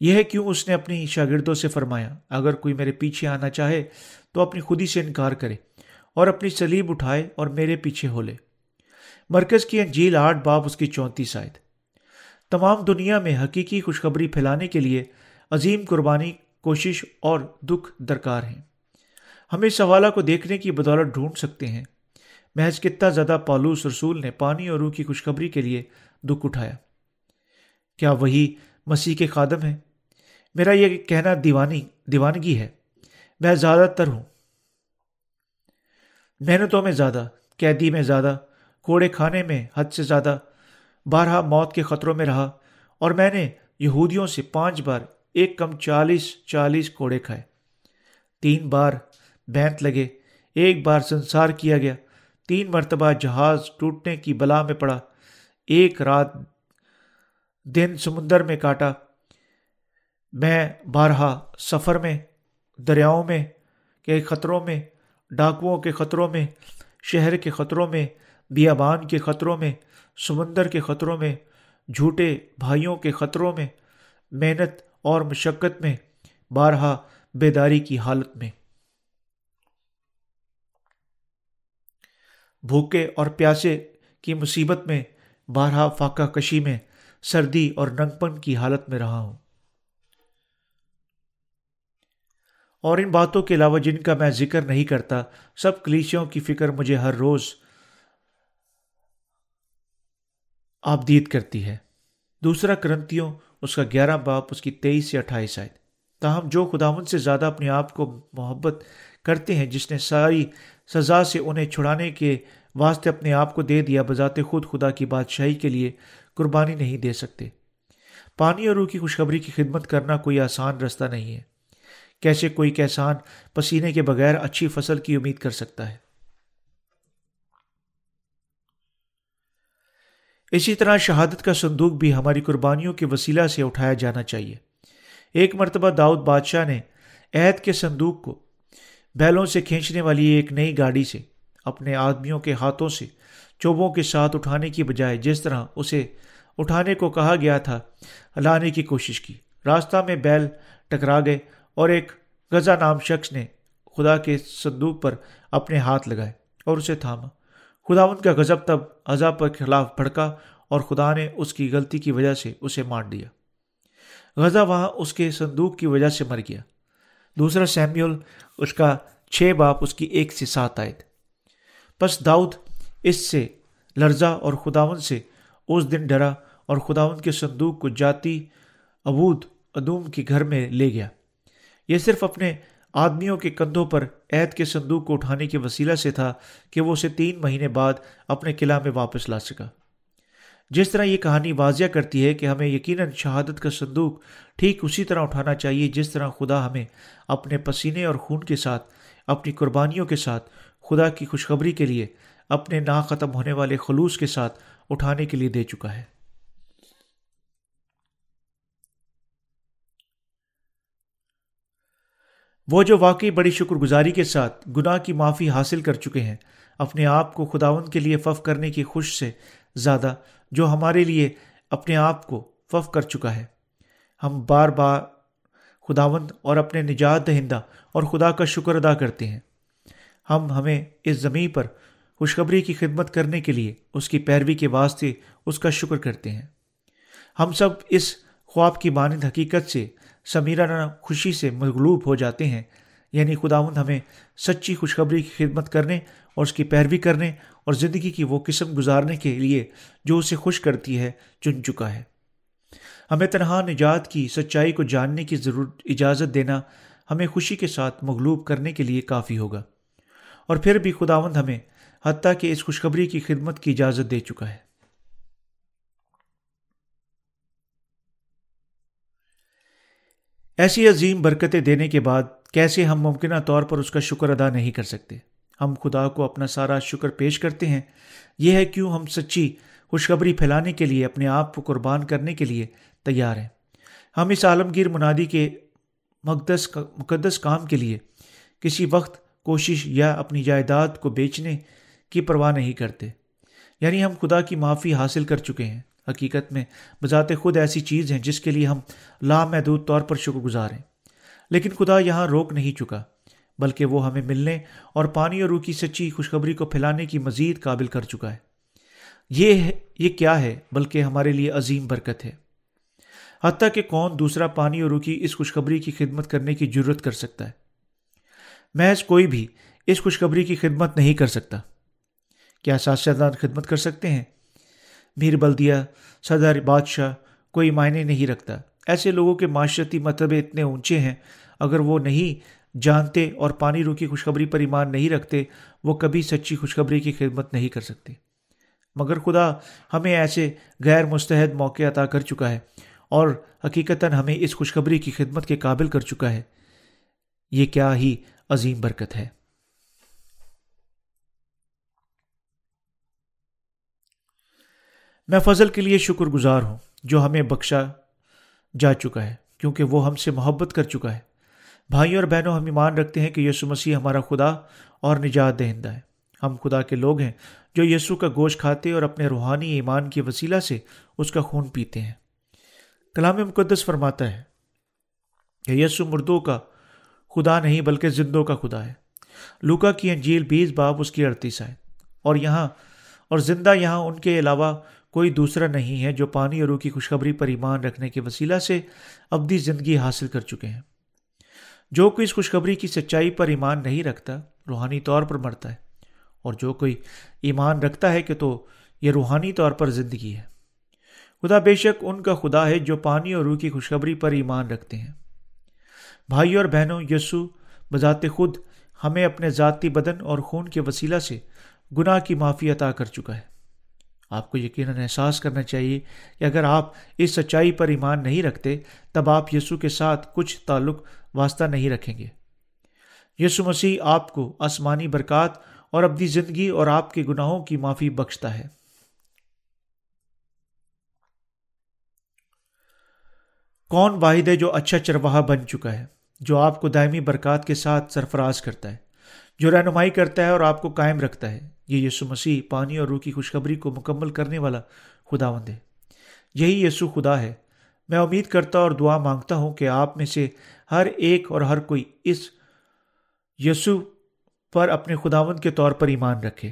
یہ ہے کیوں اس نے اپنی شاگردوں سے فرمایا، اگر کوئی میرے پیچھے آنا چاہے تو اپنی خودی سے انکار کرے اور اپنی سلیب اٹھائے اور میرے پیچھے ہو لے۔ مرکز کی انجیل آٹھ باپ اس کی چونتیس آئے تمام دنیا میں حقیقی خوشخبری پھیلانے کے لیے عظیم قربانی، کوشش اور دکھ درکار ہیں۔ ہم اس حوالہ کو دیکھنے کی بدولت ڈھونڈ سکتے ہیں۔ محض کتنا زیادہ پالوس رسول نے پانی اور روح کی خوشخبری کے لیے دکھ اٹھایا۔ کیا وہی مسیح کے خادم ہیں؟ میرا یہ کہنا دیوانی، دیوانگی ہے۔ میں زیادہ تر ہوں۔ محنتوں میں زیادہ، قیدی میں زیادہ، کوڑے کھانے میں حد سے زیادہ بارہ موت کے خطروں میں رہا اور میں نے یہودیوں سے پانچ بار ایک کم چالیس چالیس کوڑے کھائے۔ تین بار بینت لگے، ایک بار سنسار کیا گیا، تین مرتبہ جہاز ٹوٹنے کی بلا میں پڑا، ایک رات دن سمندر میں کاٹا۔ میں بارہا سفر میں، دریاؤں میں کے خطروں میں، ڈاکوؤں کے خطروں میں، شہر کے خطروں میں، بیابان کے خطروں میں سمندر کے خطروں میں، جھوٹے بھائیوں کے خطروں میں، محنت اور مشقت میں، بارہا بیداری کی حالت میں۔ بھوکے اور پیاسے کی مصیبت میں، بارہا فاقہ کشی میں سردی اور ننگپن کی حالت میں رہا ہوں۔ اور ان باتوں کے علاوہ جن کا میں ذکر نہیں کرتا، سب کلیشوں کی فکر مجھے ہر روز آبدید کرتی ہے۔ دوسرا کرنتیوں، اس کا گیارہ باپ، اس کی تیئیس سے اٹھائیس آئے تاہم، جو خداون سے زیادہ اپنے آپ کو محبت کرتے ہیں، جس نے ساری سزا سے انہیں چھڑانے کے واسطے اپنے آپ کو دے دیا، بذات خود خدا کی بادشاہی کے لیے قربانی نہیں دے سکتے۔ پانی اور روح کی خوشخبری کی خدمت کرنا کوئی آسان رستہ نہیں ہے۔ کیسے کوئی کیسان پسینے کے بغیر اچھی فصل کی امید کر سکتا ہے؟ اسی طرح شہادت کا صندوق بھی ہماری قربانیوں کے وسیلہ سے اٹھایا جانا چاہیے۔ ایک مرتبہ داؤد بادشاہ نے عہد کے صندوق کو بیلوں سے کھینچنے والی ایک نئی گاڑی سے اپنے آدمیوں کے ہاتھوں سے چوبوں کے ساتھ اٹھانے کی بجائے جس طرح اسے اٹھانے کو کہا گیا تھا لانے کی کوشش کی۔ راستہ میں بیل ٹکرا گئے اور ایک غزہ نام شخص نے خدا کے صندوق پر اپنے ہاتھ لگائے اور اسے تھاما۔ خدا ان کا غضب تب عذاب پر خلاف بھڑکا اور خدا نے اس کی غلطی کی وجہ سے اسے مار دیا۔ غزہ وہاں اس کے صندوق کی وجہ سے مر گیا۔ دوسرا سیمیول، اس کا چھ باپ، اس کی ایک سے سات آئے تھے بس داؤد اس سے لرزا اور خداون سے اس دن ڈرا اور خداون کے صندوق کو جاتی ابود ادوم کے گھر میں لے گیا۔ یہ صرف اپنے آدمیوں کے کندھوں پر عہد کے صندوق کو اٹھانے کے وسیلہ سے تھا کہ وہ اسے تین مہینے بعد اپنے قلعہ میں واپس لا سکا۔ جس طرح یہ کہانی واضح کرتی ہے کہ ہمیں یقیناً شہادت کا صندوق ٹھیک اسی طرح اٹھانا چاہیے جس طرح خدا ہمیں اپنے پسینے اور خون کے ساتھ، اپنی قربانیوں کے ساتھ، خدا کی خوشخبری کے لیے، اپنے نا ختم ہونے والے خلوص کے ساتھ اٹھانے کے لیے دے چکا ہے۔ وہ جو واقعی بڑی شکر گزاری کے ساتھ گناہ کی معافی حاصل کر چکے ہیں، اپنے آپ کو خداون کے لیے فف کرنے کی خوش سے زیادہ جو ہمارے لیے اپنے آپ کو فف کر چکا ہے۔ ہم بار بار خداوند اور اپنے نجات دہندہ اور خدا کا شکر ادا کرتے ہیں۔ ہم ہمیں اس زمین پر خوشخبری کی خدمت کرنے کے لیے اس کی پیروی کے واسطے اس کا شکر کرتے ہیں۔ ہم سب اس خواب کی مانند حقیقت سے سمیرانہ خوشی سے مغلوب ہو جاتے ہیں۔ یعنی خداوند ہمیں سچی خوشخبری کی خدمت کرنے اور اس کی پیروی کرنے اور زندگی کی وہ قسم گزارنے کے لیے جو اسے خوش کرتی ہے، چن چکا ہے۔ ہمیں تنہا نجات کی، سچائی کو جاننے کی ضرورت اجازت دینا ہمیں خوشی کے ساتھ مغلوب کرنے کے لیے کافی ہوگا۔ اور پھر بھی خداوند ہمیں حتیٰ کہ اس خوشخبری کی خدمت کی اجازت دے چکا ہے۔ ایسی عظیم برکتیں دینے کے بعد کیسے ہم ممکنہ طور پر اس کا شکر ادا نہیں کر سکتے؟ ہم خدا کو اپنا سارا شکر پیش کرتے ہیں۔ یہ ہے کیوں ہم سچی خوشخبری پھیلانے کے لیے، اپنے آپ کو قربان کرنے کے لیے تیار ہیں۔ ہم اس عالمگیر منادی کے مقدس مقدس کام کے لیے کسی وقت کوشش یا اپنی جائیداد کو بیچنے کی پرواہ نہیں کرتے۔ یعنی ہم خدا کی معافی حاصل کر چکے ہیں۔ حقیقت میں بذات خود ایسی چیز ہیں جس کے لیے ہم لامحدود طور پر شکر گزار ہیں۔ لیکن خدا یہاں روک نہیں چکا، بلکہ وہ ہمیں ملنے اور پانی اور روح کی سچی خوشخبری کو پھیلانے کی مزید قابل کر چکا ہے۔ یہ یہ کیا ہے، بلکہ ہمارے لیے عظیم برکت ہے۔ حتیٰ کہ کون دوسرا پانی اور روح کی اس خوشخبری کی خدمت کرنے کی ضرورت کر سکتا ہے۔ محض کوئی بھی اس خوشخبری کی خدمت نہیں کر سکتا۔ کیا ساتھ خدمت کر سکتے ہیں؟ میر بلدیہ صدر بادشاہ کوئی معنی نہیں رکھتا۔ ایسے لوگوں کے معاشرتی مرتبے اتنے اونچے ہیں، اگر وہ نہیں جانتے اور پانی رو کی خوشخبری پر ایمان نہیں رکھتے، وہ کبھی سچی خوشخبری کی خدمت نہیں کر سکتے۔ مگر خدا ہمیں ایسے غیر مستحد موقع عطا کر چکا ہے اور حقیقتاً ہمیں اس خوشخبری کی خدمت کے قابل کر چکا ہے۔ یہ کیا ہی عظیم برکت ہے۔ میں فضل کے لیے شکر گزار ہوں جو ہمیں بخشا جا چکا ہے، کیونکہ وہ ہم سے محبت کر چکا ہے۔ بھائیوں اور بہنوں، ہم ایمان رکھتے ہیں کہ یسو مسیح ہمارا خدا اور نجات دہندہ ہے۔ ہم خدا کے لوگ ہیں جو یسو کا گوشت کھاتے اور اپنے روحانی ایمان کے وسیلہ سے اس کا خون پیتے ہیں۔ کلام مقدس فرماتا ہے کہ یسو مردوں کا خدا نہیں بلکہ زندوں کا خدا ہے۔ لوکا کی انجیل بیس باب اس کی اڑتیس ہے اور یہاں اور زندہ یہاں ان کے علاوہ کوئی دوسرا نہیں ہے جو پانی اور روح کی خوشخبری پر ایمان رکھنے کے وسیلہ سے ابدی زندگی حاصل کر چکے ہیں۔ جو کوئی اس خوشخبری کی سچائی پر ایمان نہیں رکھتا، روحانی طور پر مرتا ہے، اور جو کوئی ایمان رکھتا ہے کہ تو یہ روحانی طور پر زندگی ہے۔ خدا بے شک ان کا خدا ہے جو پانی اور روح کی خوشخبری پر ایمان رکھتے ہیں۔ بھائی اور بہنوں، یسو بذات خود ہمیں اپنے ذاتی بدن اور خون کے وسیلہ سے گناہ کی معافی عطا کر چکا ہے۔ آپ کو یقیناً احساس کرنا چاہیے کہ اگر آپ اس سچائی پر ایمان نہیں رکھتے، تب آپ یسو کے ساتھ کچھ تعلق واسطہ نہیں رکھیں گے۔ یسو مسیح آپ کو آسمانی برکات اور اپنی زندگی اور آپ کے گناہوں کی معافی بخشتا ہے۔ کون واحد ہے جو اچھا چرواہا بن چکا ہے، جو آپ کو دائمی برکات کے ساتھ سرفراز کرتا ہے؟ جو رہنمائی کرتا ہے اور آپ کو قائم رکھتا ہے۔ یہ یسو مسیح پانی اور روح کی خوشخبری کو مکمل کرنے والا خداوند ہے۔ یہی یسو خدا ہے۔ میں امید کرتا اور دعا مانگتا ہوں کہ آپ میں سے ہر ایک اور ہر کوئی اس یسو پر اپنے خداوند کے طور پر ایمان رکھے۔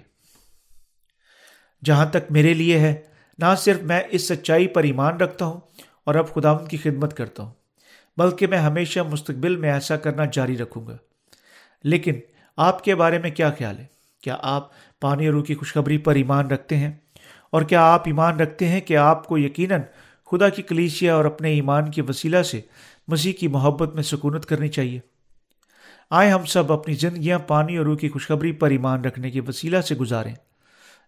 جہاں تک میرے لیے ہے، نہ صرف میں اس سچائی پر ایمان رکھتا ہوں اور اب خداوند کی خدمت کرتا ہوں، بلکہ میں ہمیشہ مستقبل میں ایسا کرنا جاری رکھوں گا۔ لیکن آپ کے بارے میں کیا خیال ہے؟ کیا آپ پانی اور روح کی خوشخبری پر ایمان رکھتے ہیں؟ اور کیا آپ ایمان رکھتے ہیں کہ آپ کو یقیناً خدا کی کلیسیا اور اپنے ایمان کے وسیلہ سے مسیح کی محبت میں سکونت کرنی چاہیے؟ آئے ہم سب اپنی زندگیاں پانی اور روح کی خوشخبری پر ایمان رکھنے کے وسیلہ سے گزاریں۔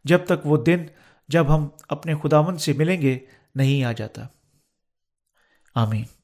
جب تک وہ دن جب ہم اپنے خداون سے ملیں گے، نہیں آ جاتا۔ آمین۔